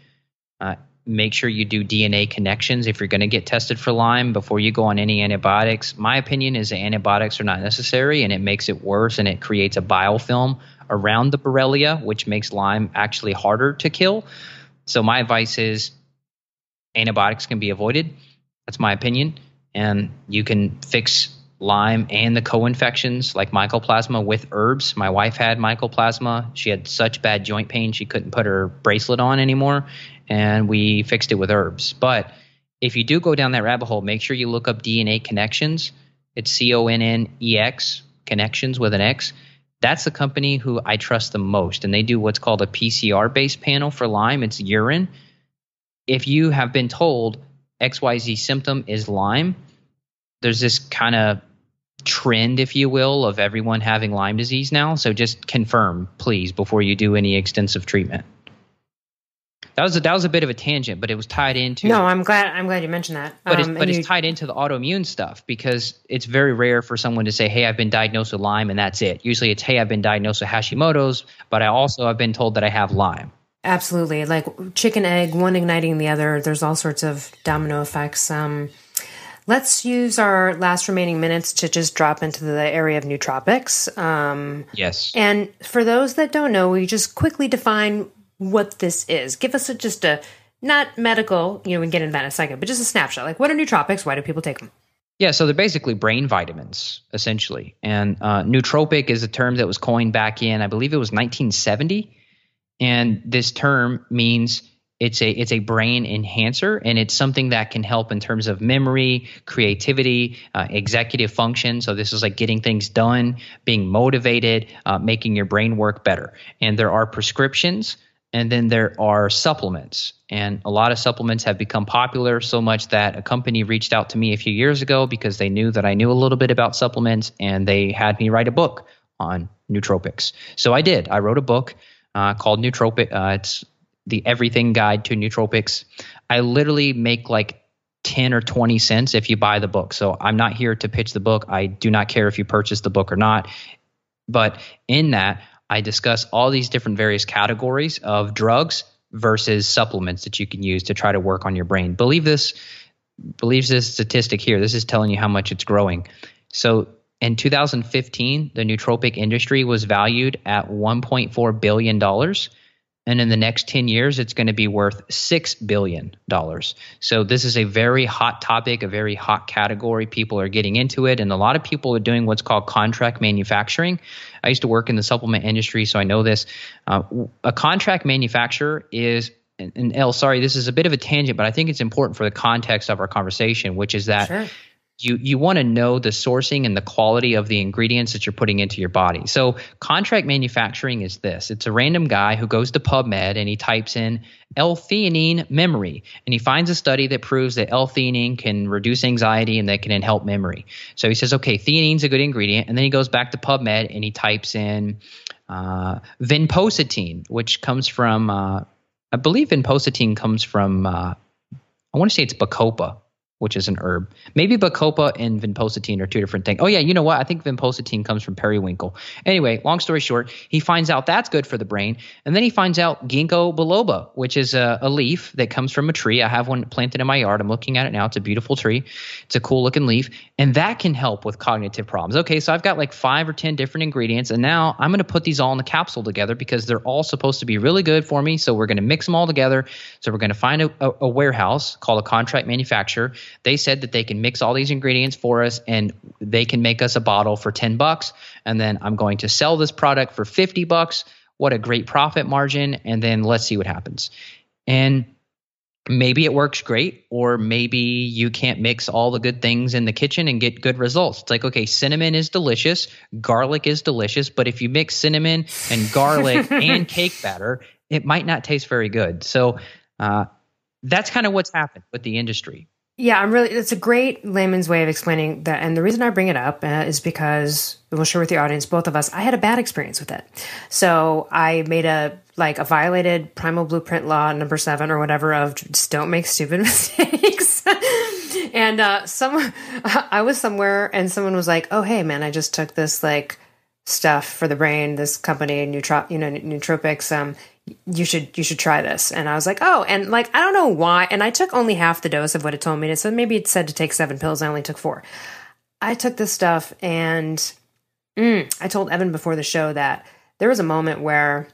uh, make sure you do DNA Connexions if you're going to get tested for Lyme before you go on any antibiotics. My opinion is that antibiotics are not necessary and it makes it worse and it creates a biofilm around the Borrelia, which makes Lyme actually harder to kill. So, my advice is antibiotics can be avoided. That's my opinion. And you can fix Lyme and the co-infections like mycoplasma with herbs. My wife had mycoplasma. She had such bad joint pain she couldn't put her bracelet on anymore, and we fixed it with herbs. But if you do go down that rabbit hole, make sure you look up DNA Connexions. It's C O N N E X Connexions with an X. That's the company who I trust the most, and they do what's called a PCR based panel for Lyme. It's urine. If you have been told XYZ symptom is Lyme, there's this kind of trend, if you will, of everyone having Lyme disease now. So just confirm, please, before you do any extensive treatment. That was a, that was a bit of a tangent, but it was tied into. No, I'm glad I'm glad you mentioned that. But um, it's, but it's tied into the autoimmune stuff because it's very rare for someone to say, "Hey, I've been diagnosed with Lyme," and that's it. Usually, it's, "Hey, I've been diagnosed with Hashimoto's, but I also have been told that I have Lyme." absolutely. Like chicken egg, one igniting the other. There's all sorts of domino effects. Um, let's use our last remaining minutes to just drop into the area of nootropics. Um, yes. And for those that don't know, we just quickly define what this is. Give us a, just a not medical. You know, we can get into that in a second, but just a snapshot. Like, what are nootropics? Why do people take them? Yeah, so they're basically brain vitamins, essentially. And uh, nootropic is a term that was coined back in, I believe it was 1970. And this term means it's a it's a brain enhancer, and it's something that can help in terms of memory, creativity, uh, executive function. So this is like getting things done, being motivated, uh, making your brain work better. And there are prescriptions and then there are supplements. And a lot of supplements have become popular so much that a company reached out to me a few years ago because they knew that I knew a little bit about supplements and they had me write a book on nootropics. So I did. I wrote a book uh, called Nootropic. Uh, it's the Everything Guide to Nootropics. I literally make like 10 or 20 cents if you buy the book. So I'm not here to pitch the book. I do not care if you purchase the book or not. But in that, I discuss all these different various categories of drugs versus supplements that you can use to try to work on your brain. Believe this, believes this statistic here. This is telling you how much it's growing. So in 2015, the nootropic industry was valued at 1.4 billion dollars and in the next 10 years it's going to be worth 6 billion dollars. So this is a very hot topic a very hot category. People are getting into it and a lot of people are doing what's called contract manufacturing. I used to work in the supplement industry so i know this. Uh, a contract manufacturer is and, and Elle, sorry, this is a bit of a tangent, but I think it's important for the context of our conversation, which is that sure you you want to know the sourcing and the quality of the ingredients that you're putting into your body. So contract manufacturing is this. It's a random guy who goes to PubMed and he types in L-theanine memory and he finds a study that proves that L-theanine can reduce anxiety and that can help memory. So he says, okay, theanine's a good ingredient, and then he goes back to PubMed and he types in uh, vinpocetine, which comes from uh, I believe vinpocetine comes from uh, I want to say it's bacopa which is an herb. Maybe bacopa and vinpocetine are two different things. Oh yeah, you know what? I think vinpocetine comes from periwinkle. Anyway, long story short, he finds out that's good for the brain, and then he finds out ginkgo biloba, which is a, a, leaf that comes from a tree. I have one planted in my yard. I'm looking at it now. It's a beautiful tree. It's a cool looking leaf, and that can help with cognitive problems. Okay, so I've got like five or ten different ingredients, and now I'm going to put these all in the capsule together because they're all supposed to be really good for me. So we're going to mix them all together. So we're going to find a, a, a warehouse called a contract manufacturer they said that they can mix all these ingredients for us and they can make us a bottle for 10 bucks. And then I'm going to sell this product for 50 bucks. What a great profit margin. And then let's see what happens. And maybe it works great, or maybe you can't mix all the good things in the kitchen and get good results. It's like, okay, cinnamon is delicious, garlic is delicious, but if you mix cinnamon and garlic and cake batter, it might not taste very good. So, uh, that's kind of what's happened with the industry. Yeah, I'm really. It's a great layman's way of explaining that, and the reason I bring it up uh, is because we'll share with the audience, both of us. I had a bad experience with it, so I made a like a violated primal blueprint law number seven or whatever of just don't make stupid mistakes. and uh, some, I was somewhere, and someone was like, "Oh, hey, man, I just took this like." stuff for the brain this company neutro you know nootropics um you should you should try this. And i was like oh and like i don't know why. And i took only half the dose of what it told me to. So maybe it said to take seven pills. I only took four. I took this stuff and mm, i told evan before the show that there was a moment where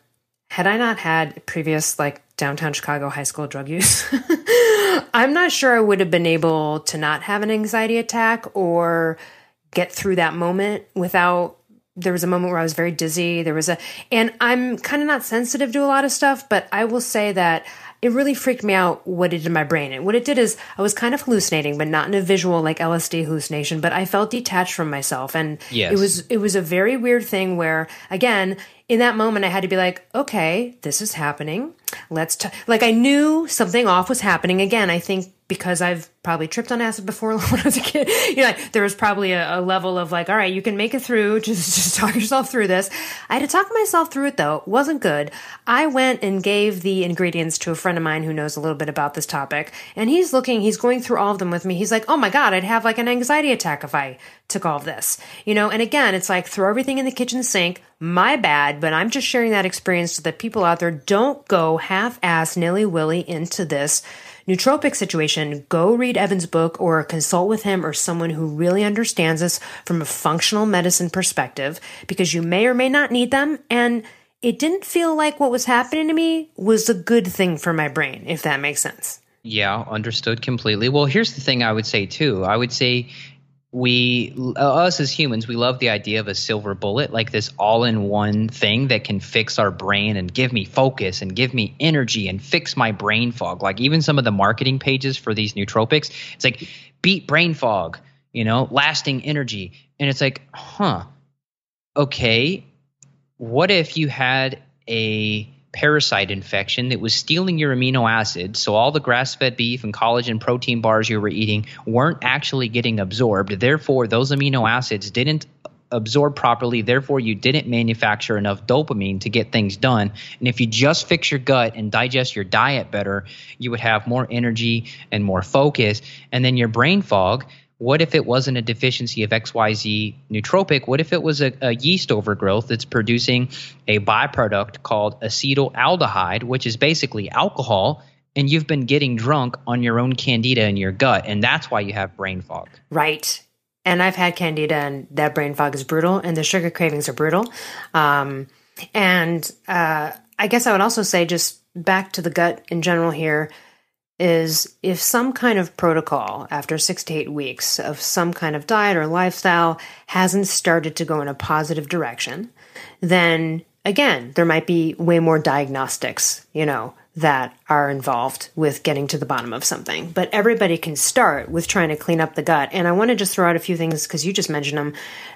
had i not had previous like downtown chicago high school drug use i'm not sure i would have been able to not have an anxiety attack or get through that moment without there was a moment where I was very dizzy. There was a, and I'm kind of not sensitive to a lot of stuff, but I will say that it really freaked me out what it did in my brain. And what it did is I was kind of hallucinating, but not in a visual like LSD hallucination, but I felt detached from myself. And yes. it was, it was a very weird thing where again, in that moment, I had to be like, okay, this is happening. Let's, t-. like, I knew something off was happening. Again, I think because I've probably tripped on acid before when I was a kid. You know, like, there was probably a, a, level of like, all right, you can make it through. Just, just talk yourself through this. I had to talk myself through it though. It wasn't good. I went and gave the ingredients to a friend of mine who knows a little bit about this topic. And he's looking, he's going through all of them with me. He's like, oh my God, I'd have like an anxiety attack if I took all of this. You know, and again, it's like throw everything in the kitchen sink. My bad, but I'm just sharing that experience so that people out there don't go half ass nilly willy into this nootropic situation, go read Evan's book or consult with him or someone who really understands this from a functional medicine perspective because you may or may not need them. And it didn't feel like what was happening to me was a good thing for my brain, if that makes sense. Yeah, understood completely. Well, here's the thing I would say too. I would say we uh, us as humans we love the idea of a silver bullet like this all-in-one thing that can fix our brain and give me focus and give me energy and fix my brain fog. Like even some of the marketing pages for these nootropics it's like beat brain fog you know lasting energy. And it's like huh okay what if you had a parasite infection that was stealing your amino acids. So all the grass fed beef and collagen protein bars you were eating weren't actually getting absorbed. Therefore, those amino acids didn't absorb properly. Therefore, you didn't manufacture enough dopamine to get things done. And if you just fix your gut and digest your diet better, you would have more energy and more focus. And then your brain fog what if it wasn't a deficiency of XYZ nootropic? What if it was a, a, yeast overgrowth that's producing a byproduct called acetaldehyde, which is basically alcohol, and you've been getting drunk on your own candida in your gut, and that's why you have brain fog. Right. And I've had candida, and that brain fog is brutal, and the sugar cravings are brutal. Um, and uh, I guess I would also say, just back to the gut in general here is if some kind of protocol after six to eight weeks of some kind of diet or lifestyle hasn't started to go in a positive direction, then again, there might be way more diagnostics, you know, that are involved with getting to the bottom of something. But everybody can start with trying to clean up the gut. And I want to just throw out a few things because you just mentioned them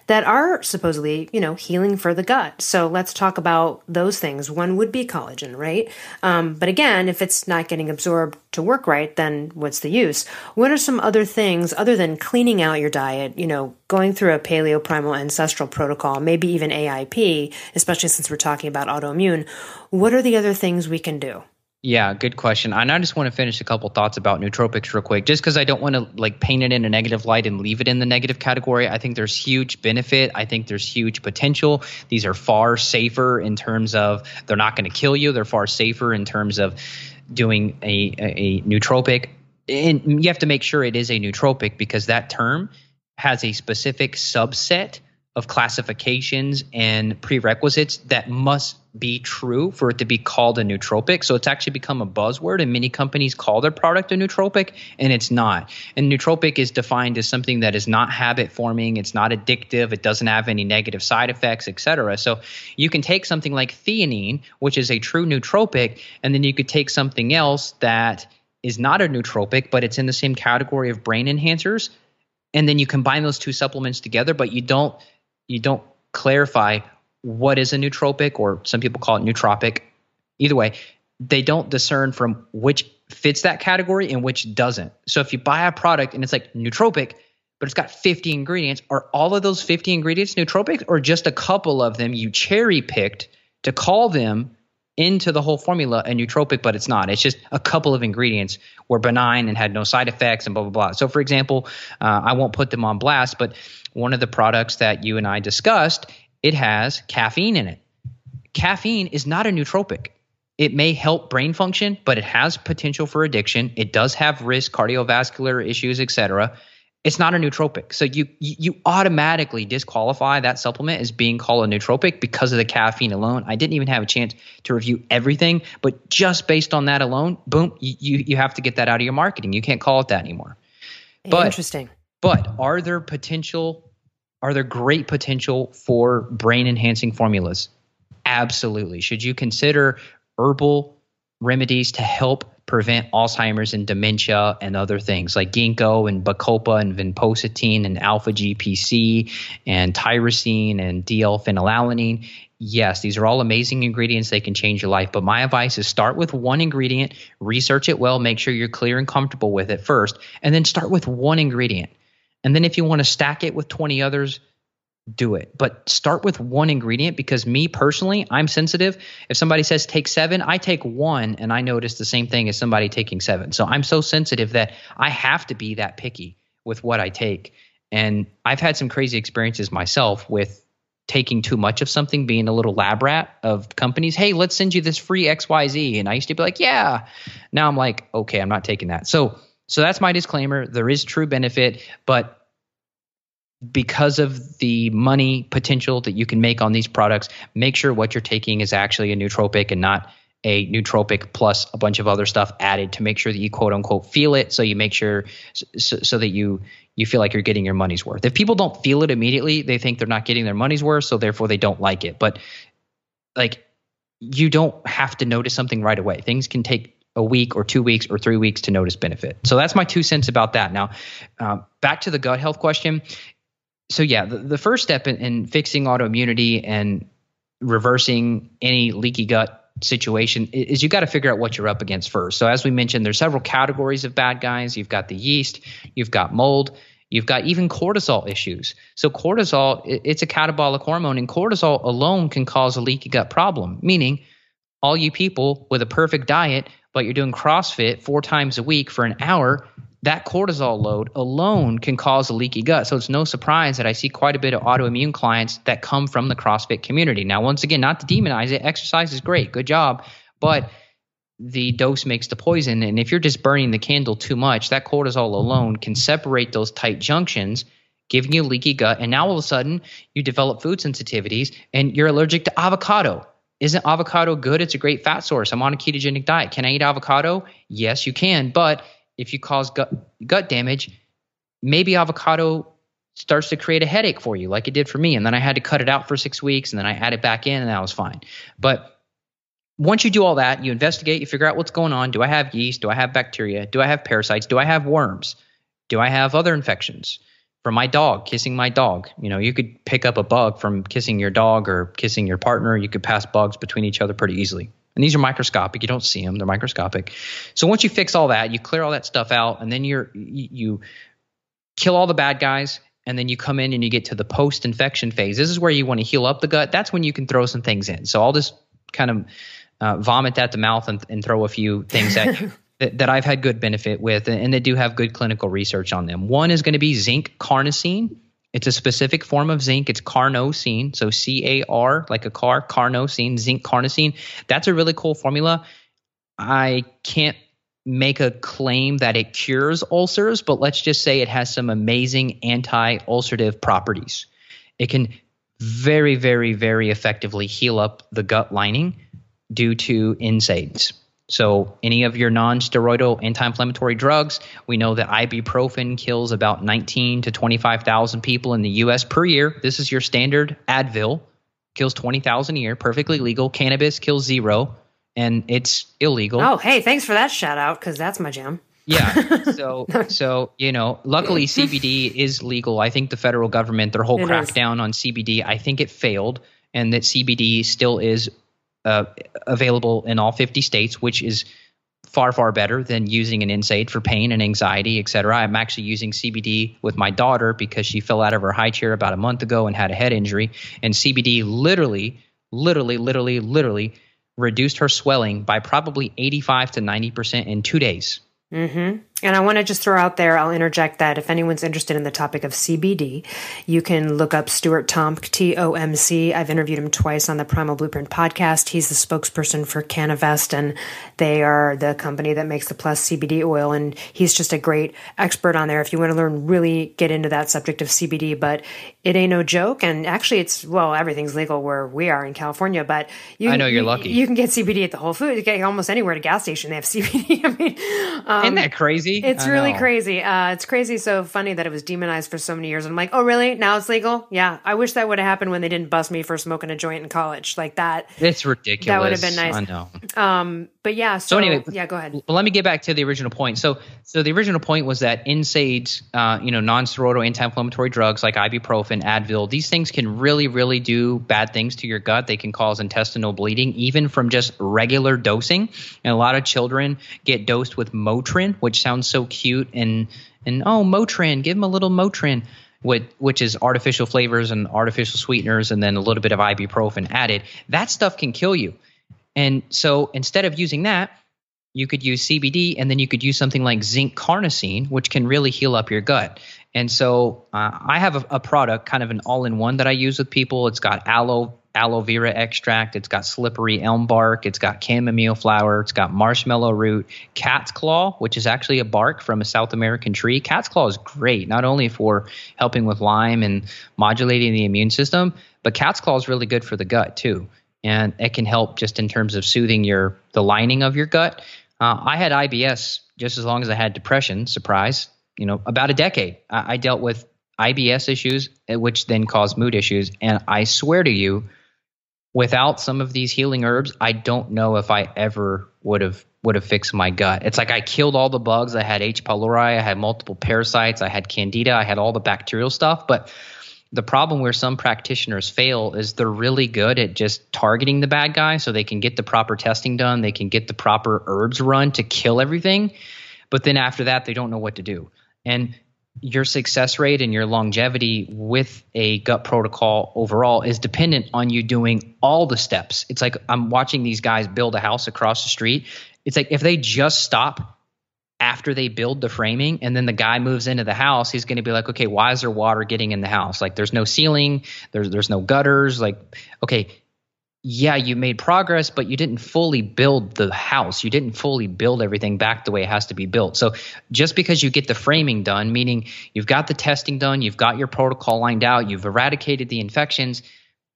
that are supposedly, you know, healing for the gut. So let's talk about those things. One would be collagen, right? Um, but again, if it's not getting absorbed to work right, then what's the use? What are some other things other than cleaning out your diet, you know, going through a paleo primal ancestral protocol, maybe even AIP, especially since we're talking about autoimmune? What are the other things we can do? Yeah, good question. And I just want to finish a couple thoughts about nootropics real quick, just because I don't want to like paint it in a negative light and leave it in the negative category. I think there's huge benefit. I think there's huge potential. These are far safer in terms of they're not going to kill you. They're far safer in terms of doing a, a, a nootropic. And you have to make sure it is a nootropic because that term has a specific subset of classifications and prerequisites that must be true for it to be called a nootropic. So it's actually become a buzzword, and many companies call their product a nootropic, and it's not. And nootropic is defined as something that is not habit forming, it's not addictive, it doesn't have any negative side effects, etc. So you can take something like theanine, which is a true nootropic, and then you could take something else that is not a nootropic, but it's in the same category of brain enhancers. And then you combine those two supplements together, but you don't you don't clarify what is a nootropic, or some people call it nootropic. Either way, they don't discern from which fits that category and which doesn't. So if you buy a product and it's like nootropic, but it's got 50 ingredients, are all of those 50 ingredients nootropic, or just a couple of them you cherry picked to call them into the whole formula a nootropic, but it's not. It's just a couple of ingredients were benign and had no side effects and blah, blah, blah. So, for example, uh, I won't put them on blast, but one of the products that you and I discussed, it has caffeine in it. Caffeine is not a nootropic. It may help brain function, but it has potential for addiction. It does have risk, cardiovascular issues, etc. It's not a nootropic. So you you automatically disqualify that supplement as being called a nootropic because of the caffeine alone. I didn't even have a chance to review everything, but just based on that alone, boom, you you have to get that out of your marketing. You can't call it that anymore. But, Interesting. But are there potential, are there great potential for brain enhancing formulas? Absolutely. Should you consider herbal remedies to help prevent Alzheimer's and dementia and other things like ginkgo and bacopa and vinpocetine and alpha GPC and tyrosine and DL phenylalanine? yes, these are all amazing ingredients. They can change your life. But my advice is start with one ingredient, research it well, make sure you're clear and comfortable with it first, and then start with one ingredient. And then if you want to stack it with 20 others, do it. But start with one ingredient because me personally, I'm sensitive. If somebody says take seven, I take one and I notice the same thing as somebody taking seven. So I'm so sensitive that I have to be that picky with what I take. And I've had some crazy experiences myself with taking too much of something, being a little lab rat of companies. Hey, let's send you this free XYZ. And I used to be like, yeah. Now I'm like, okay, I'm not taking that. So so that's my disclaimer. There is true benefit, but because of the money potential that you can make on these products, make sure what you're taking is actually a nootropic and not a nootropic plus a bunch of other stuff added to make sure that you quote unquote feel it. So you make sure so, so, that you you feel like you're getting your money's worth. If people don't feel it immediately, they think they're not getting their money's worth, so therefore they don't like it. But like you don't have to notice something right away. Things can take a week or two weeks or three weeks to notice benefit. So that's my two cents about that. Now, uh, back to the gut health question so yeah, the, the first step in, in fixing autoimmunity and reversing any leaky gut situation is you got to figure out what you're up against first. So as we mentioned, there's several categories of bad guys. You've got the yeast, you've got mold, you've got even cortisol issues. So cortisol, it's a catabolic hormone, and cortisol alone can cause a leaky gut problem. Meaning, all you people with a perfect diet, but you're doing CrossFit four times a week for an hour, that cortisol load alone can cause a leaky gut. So it's no surprise that I see quite a bit of autoimmune clients that come from the CrossFit community. Now, once again, not to demonize it, exercise is great, good job, but the dose makes the poison. And if you're just burning the candle too much, that cortisol alone can separate those tight junctions, giving you leaky gut. And now all of a sudden, you develop food sensitivities and you're allergic to avocado. Isn't avocado good? It's a great fat source. I'm on a ketogenic diet. Can I eat avocado? Yes, you can. But if you cause gut, gut damage, maybe avocado starts to create a headache for you, like it did for me. And then I had to cut it out for six weeks, and then I add it back in, and that was fine. But once you do all that, you investigate, you figure out what's going on. Do I have yeast? Do I have bacteria? Do I have parasites? Do I have worms? Do I have other infections? From my dog, kissing my dog. You know, you could pick up a bug from kissing your dog or kissing your partner. You could pass bugs between each other pretty easily. And these are microscopic. You don't see them; they're microscopic. So once you fix all that, you clear all that stuff out, and then you're you kill all the bad guys, and then you come in and you get to the post-infection phase. This is where you want to heal up the gut. That's when you can throw some things in. So I'll just kind of uh, vomit at the mouth and, and throw a few things at that, that I've had good benefit with, and, and they do have good clinical research on them. One is going to be zinc carnosine. It's a specific form of zinc. It's carnosine. So C A R, like a car, carnosine, zinc carnosine. That's a really cool formula. I can't make a claim that it cures ulcers, but let's just say it has some amazing anti ulcerative properties. It can very, very, very effectively heal up the gut lining due to NSAIDs. So, any of your non steroidal anti inflammatory drugs, we know that ibuprofen kills about 19 to 25,000 people in the US per year. This is your standard Advil, kills 20,000 a year, perfectly legal. Cannabis kills zero, and it's illegal. Oh, hey, thanks for that shout out because that's my jam. yeah. So, so you know, luckily CBD is legal. I think the federal government, their whole it crackdown is. on CBD, I think it failed, and that CBD still is uh, available in all 50 states, which is far far better than using an NSAID for pain and anxiety, et cetera. I'm actually using CBD with my daughter because she fell out of her high chair about a month ago and had a head injury, and CBD literally, literally, literally, literally reduced her swelling by probably 85 to 90 percent in two days. Mm-hmm. And I want to just throw out there, I'll interject that if anyone's interested in the topic of CBD, you can look up Stuart Tomc, T O M C. I've interviewed him twice on the Primal Blueprint podcast. He's the spokesperson for CannaVest, and they are the company that makes the Plus CBD oil. And he's just a great expert on there if you want to learn, really get into that subject of CBD. But it ain't no joke. And actually, it's, well, everything's legal where we are in California, but you, I know you're lucky. You, you can get CBD at the Whole Foods, you get almost anywhere at a gas station, they have CBD. I mean, um, isn't that crazy? Crazy? It's I really know. crazy. Uh, it's crazy. So funny that it was demonized for so many years. I'm like, oh, really? Now it's legal? Yeah. I wish that would have happened when they didn't bust me for smoking a joint in college like that. It's ridiculous. That would have been nice. I know. Um, but yeah. So, So anyway, yeah, go ahead. But let me get back to the original point. So, so the original point was that NSAIDs, uh, you know, non-steroidal anti-inflammatory drugs like ibuprofen, Advil, these things can really, really do bad things to your gut. They can cause intestinal bleeding, even from just regular dosing. And a lot of children get dosed with Motrin, which sounds so cute and and oh, Motrin, give them a little Motrin. With, which is artificial flavors and artificial sweeteners, and then a little bit of ibuprofen added. That stuff can kill you. And so instead of using that, you could use CBD and then you could use something like zinc carnosine, which can really heal up your gut. And so uh, I have a, a, product, kind of an all in one that I use with people. It's got aloe. Aloe vera extract, it's got slippery elm bark, it's got chamomile flower, it's got marshmallow root, cat's claw, which is actually a bark from a South American tree. Cat's claw is great, not only for helping with Lyme and modulating the immune system, but cat's claw is really good for the gut too and it can help just in terms of soothing your the lining of your gut. Uh, I had IBS just as long as I had depression. Surprise, you know, about a decade. I, I dealt with IBS issues, eh, which then caused mood issues, and I swear to you, without some of these healing herbs, I don't know if I ever would have would have fixed my gut. It's like I killed all the bugs. I had H. pylori, I had multiple parasites, I had candida, I had all the bacterial stuff, but the problem where some practitioners fail is they're really good at just targeting the bad guy so they can get the proper testing done, they can get the proper herbs run to kill everything, but then after that they don't know what to do. And your success rate and your longevity with a gut protocol overall is dependent on you doing all the steps. It's like I'm watching these guys build a house across the street. It's like if they just stop after they build the framing and then the guy moves into the house he's going to be like okay why is there water getting in the house like there's no ceiling there's there's no gutters like okay yeah you made progress but you didn't fully build the house. You didn't fully build everything back the way it has to be built. So just because you get the framing done meaning you've got the testing done you've got your protocol lined out you've eradicated the infections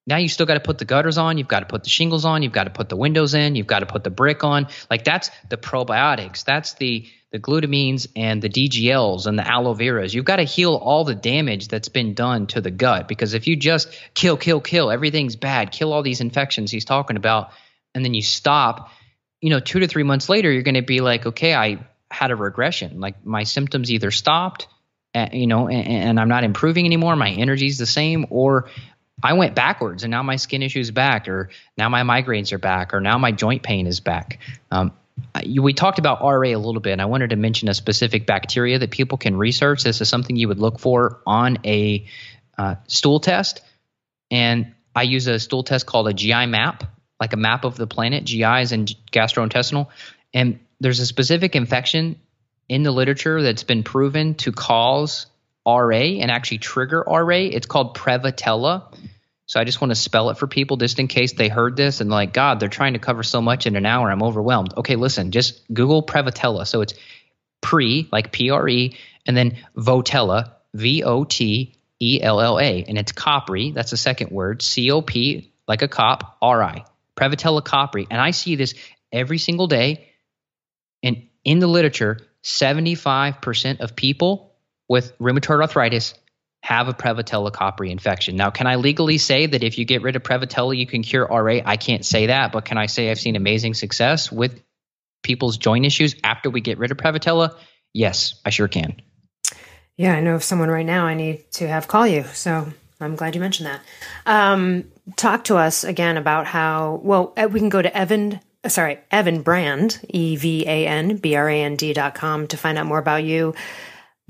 now you still got to put the gutters on you've got to put the shingles on you've got to put the windows in you've got to put the brick on. Like that's the probiotics. That's the the glutamines and the DGLs and the aloe veras. You've got to heal all the damage that's been done to the gut because if you just kill, kill, kill, everything's bad, kill all these infections he's talking about, and then you stop, you know, two to three months later, you're going to be like, okay, I had a regression. Like my symptoms either stopped, you know, and, and I'm not improving anymore. My energy's the same, or I went backwards and now my skin issues back, or now my migraines are back, or now my joint pain is back. Um, we talked about RA a little bit, and I wanted to mention a specific bacteria that people can research. This is something you would look for on a uh, stool test. And I use a stool test called a GI map, like a map of the planet. GI is in gastrointestinal. And there's a specific infection in the literature that's been proven to cause RA and actually trigger RA. It's called Prevotella. So I just want to spell it for people just in case they heard this and like, God, they're trying to cover so much in an hour. I'm overwhelmed. Okay, listen, just Google Prevotella. So it's pre, like P R E, and then Votella, V O T E L L A. And it's copri. That's the second word. C O P, like a cop, R I. Prevotella copri. And I see this every single day. And in the literature, 75% of people with rheumatoid arthritis have a Prevotella copri infection. Now, can I legally say that if you get rid of Prevotella, you can cure RA? I can't say that, but can I say I've seen amazing success with people's joint issues after we get rid of Prevotella? Yes, I sure can. Yeah, I know of someone right now I need to have call you. So I'm glad you mentioned that. Um, talk to us again about how, well, uh, we can go to Evan, uh, sorry, Evan Brand, E V A N B R A N D dot com to find out more about you.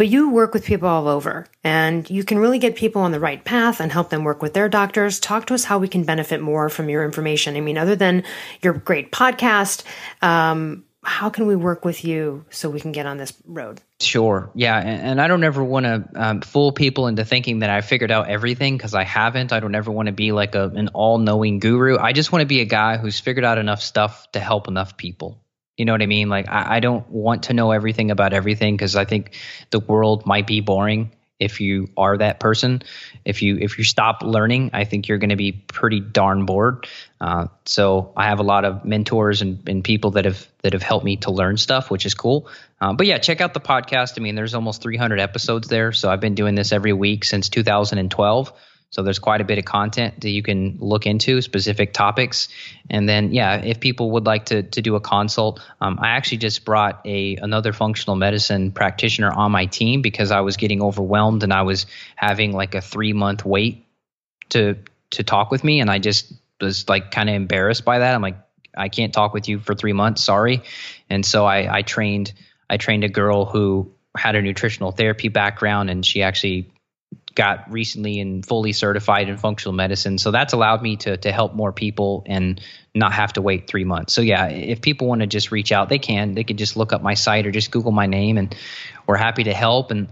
But you work with people all over and you can really get people on the right path and help them work with their doctors. Talk to us how we can benefit more from your information. I mean, other than your great podcast, um, how can we work with you so we can get on this road? Sure. Yeah. And, and I don't ever want to um, fool people into thinking that I figured out everything because I haven't. I don't ever want to be like a, an all knowing guru. I just want to be a guy who's figured out enough stuff to help enough people. You know what I mean? Like, I, I don't want to know everything about everything because I think the world might be boring if you are that person. If you if you stop learning, I think you're going to be pretty darn bored. Uh, so I have a lot of mentors and, and people that have that have helped me to learn stuff, which is cool. Uh, but yeah, check out the podcast. I mean, there's almost 300 episodes there. So I've been doing this every week since 2012. So there's quite a bit of content that you can look into specific topics. And then, yeah, if people would like to, to do a consult, um, I actually just brought a another functional medicine practitioner on my team because I was getting overwhelmed and I was having like a three month wait to to talk with me, and I just was like kind of embarrassed by that. I'm like, I can't talk with you for three months, sorry. And so I, I trained I trained a girl who had a nutritional therapy background, and she actually got recently and fully certified in functional medicine. So that's allowed me to to help more people and not have to wait three months. So yeah, if people want to just reach out, they can. They can just look up my site or just Google my name, and we're happy to help. And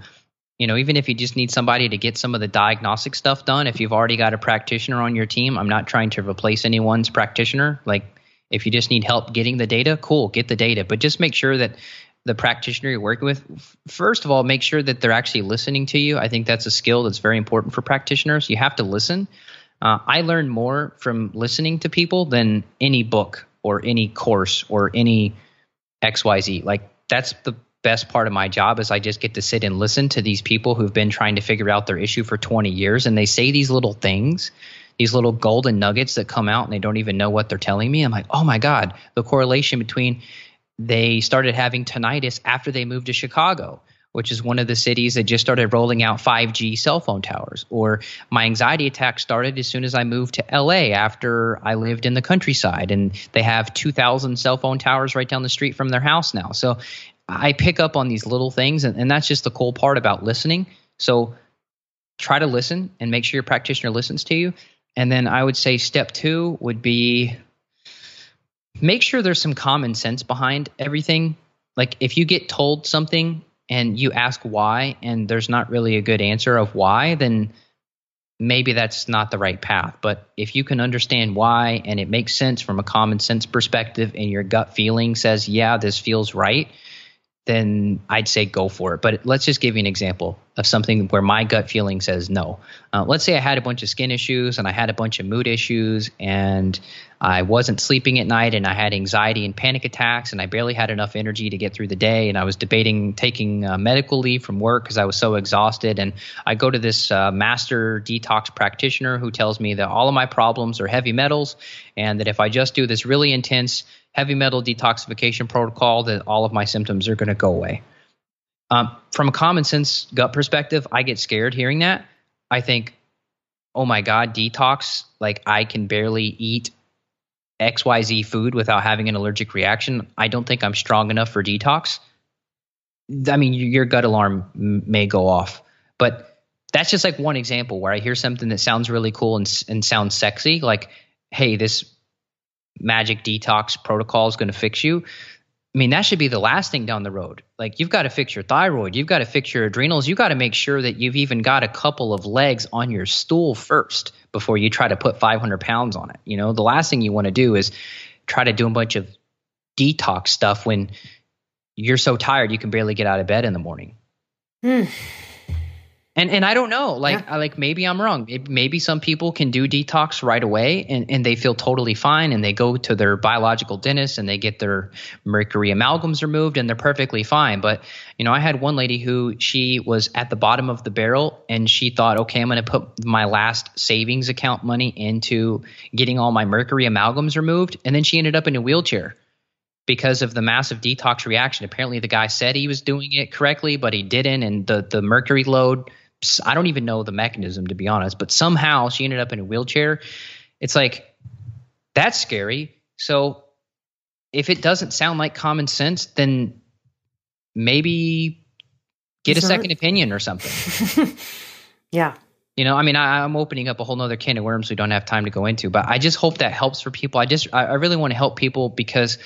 you know, even if you just need somebody to get some of the diagnostic stuff done, if you've already got a practitioner on your team, I'm not trying to replace anyone's practitioner. Like if you just need help getting the data, cool, get the data, but just make sure that the practitioner you're working with, first of all, make sure that they're actually listening to you. I think that's a skill that's very important for practitioners. You have to listen. Uh, I learn more from listening to people than any book or any course or any XYZ. Like that's the best part of my job is I just get to sit and listen to these people who've been trying to figure out their issue for 20 years and they say these little things, these little golden nuggets that come out and they don't even know what they're telling me. I'm like, "Oh my god, the correlation between they started having tinnitus after they moved to Chicago, which is one of the cities that just started rolling out 5G cell phone towers. Or my anxiety attack started as soon as I moved to LA after I lived in the countryside, and they have 2,000 cell phone towers right down the street from their house now. So I pick up on these little things, and, and that's just the cool part about listening. So try to listen and make sure your practitioner listens to you. And then I would say step two would be make sure there's some common sense behind everything. Like if you get told something and you ask why and there's not really a good answer of why, then maybe that's not the right path. But if you can understand why and it makes sense from a common sense perspective and your gut feeling says, yeah, this feels right, then I'd say go for it. But let's just give you an example of something where my gut feeling says no. Uh, let's say I had a bunch of skin issues and I had a bunch of mood issues and I wasn't sleeping at night and I had anxiety and panic attacks and I barely had enough energy to get through the day and I was debating taking uh, medical leave from work because I was so exhausted. And I go to this uh, master detox practitioner who tells me that all of my problems are heavy metals and that if I just do this really intense heavy metal detoxification protocol that all of my symptoms are going to go away. Um, from a common sense gut perspective, I get scared hearing that. I think, oh my God, detox, like I can barely eat XYZ food without having an allergic reaction. I don't think I'm strong enough for detox. I mean, your gut alarm may go off, but that's just like one example where I hear something that sounds really cool and, and sounds sexy. Like, hey, this magic detox protocol is going to fix you. I mean, that should be the last thing down the road. Like, you've got to fix your thyroid, you've got to fix your adrenals, you've got to make sure that you've even got a couple of legs on your stool first before you try to put 500 pounds on it. You know, the last thing you want to do is try to do a bunch of detox stuff when you're so tired you can barely get out of bed in the morning. Mm. And and I don't know, like yeah. I, like maybe I'm wrong. Maybe some people can do detox right away and, and they feel totally fine and they go to their biological dentist and they get their mercury amalgams removed and they're perfectly fine. But you know, I had one lady who she was at the bottom of the barrel and she thought, okay, I'm going to put my last savings account money into getting all my mercury amalgams removed, and then she ended up in a wheelchair because of the massive detox reaction. Apparently, the guy said he was doing it correctly, but he didn't, and the the mercury load I don't even know the mechanism to be honest, but somehow she ended up in a wheelchair. It's like that's scary. So if it doesn't sound like common sense, then maybe get a second opinion or something. yeah. You know, I mean, I, am opening up a whole nother can of worms we don't have time to go into, but I just hope that helps for people. I just, I, I really want to help people because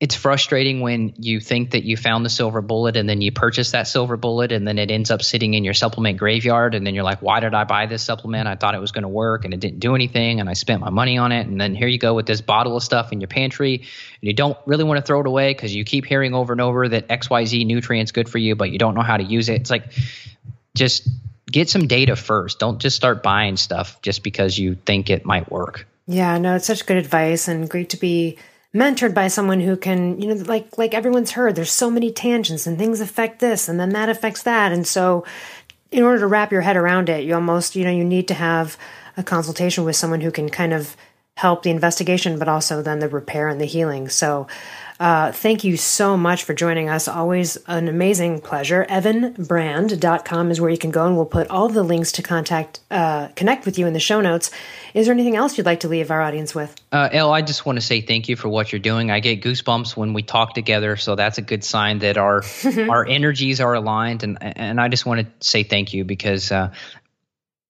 it's frustrating when you think that you found the silver bullet and then you purchase that silver bullet and then it ends up sitting in your supplement graveyard and then you're like why did i buy this supplement? I thought it was going to work and it didn't do anything and i spent my money on it. And then here you go with this bottle of stuff in your pantry and you don't really want to throw it away because you keep hearing over and over that xyz nutrients good for you but you don't know how to use it. It's like just get some data first. Don't just start buying stuff just because you think it might work. Yeah no it's such good advice and great to be mentored by someone who can, you know, like like everyone's heard, there's so many tangents and things affect this and then that affects that. And so in order to wrap your head around it, you almost, you know, you need to have a consultation with someone who can kind of help the investigation, but also then the repair and the healing. So, uh, thank you so much for joining us. Always an amazing pleasure. evanbrand.com is where you can go, and we'll put all the links to contact, uh, connect with you in the show notes. Is there anything else you'd like to leave our audience with? Uh, Elle, I just want to say thank you for what you're doing. I get goosebumps when we talk together, so that's a good sign that our our energies are aligned. And and I just want to say thank you because uh,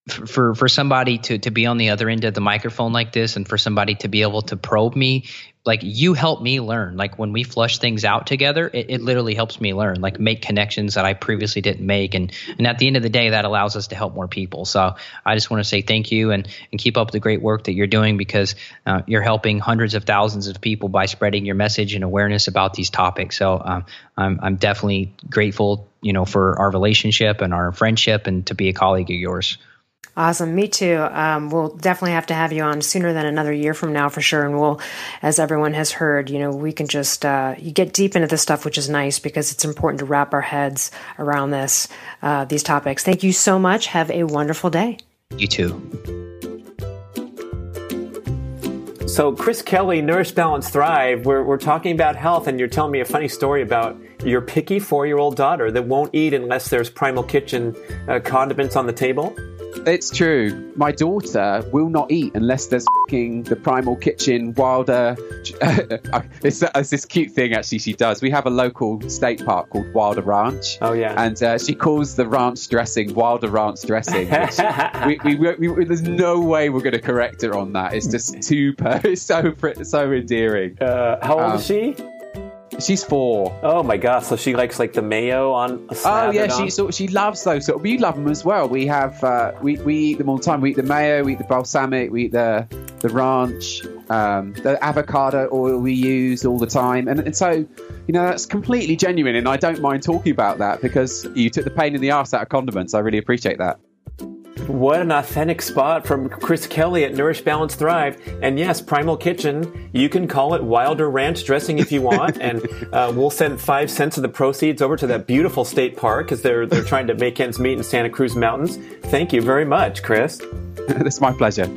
for for somebody to to be on the other end of the microphone like this and for somebody to be able to probe me like you help me learn. Like when we flush things out together it, it literally helps me learn like make connections that i previously didn't make. And and at the end of the day that allows us to help more people. So i just want to say thank you and and keep up the great work that you're doing because uh, you're helping hundreds of thousands of people by spreading your message and awareness about these topics. So um, i'm i'm definitely grateful you know for our relationship and our friendship and to be a colleague of yours Awesome. Me too. Um, we'll definitely have to have you on sooner than another year from now for sure. And we'll, as everyone has heard, you know, we can just, uh, you get deep into this stuff, which is nice because it's important to wrap our heads around this, uh, these topics. Thank you so much. Have a wonderful day. You too. So, Chris Kelly, Nourish, Balance, Thrive, we're, we're talking about health, and you're telling me a funny story about your picky four year old daughter that won't eat unless there's Primal Kitchen uh, condiments on the table. It's true. My daughter will not eat unless there's the Primal Kitchen Wilder. it's, it's, this cute thing actually she does. We have a local state park called Wilder Ranch. Oh yeah. And uh, she calls the ranch dressing Wilder Ranch dressing. we, we, we, we, there's no way we're going to correct her on that. It's just too. It's so so endearing. Uh, how old um, is she? She's four. Oh my gosh! So she likes like the mayo on. oh yeah, she so she loves those. So we love them as well. We have uh, we we eat them all the time. We eat the mayo, we eat the balsamic, we eat the the ranch, um, the avocado oil we use all the time, and, and so you know that's completely genuine. And I don't mind talking about that because you took the pain in the ass out of condiments. I really appreciate that. What an authentic spot from Chris Kelly at Nourish Balance Thrive. And yes, Primal Kitchen, you can call it Wilder Ranch dressing if you want. and uh, we'll send five cents of the proceeds over to that beautiful state park because they're, they're trying to make ends meet in Santa Cruz Mountains. Thank you very much, Chris. it's my pleasure.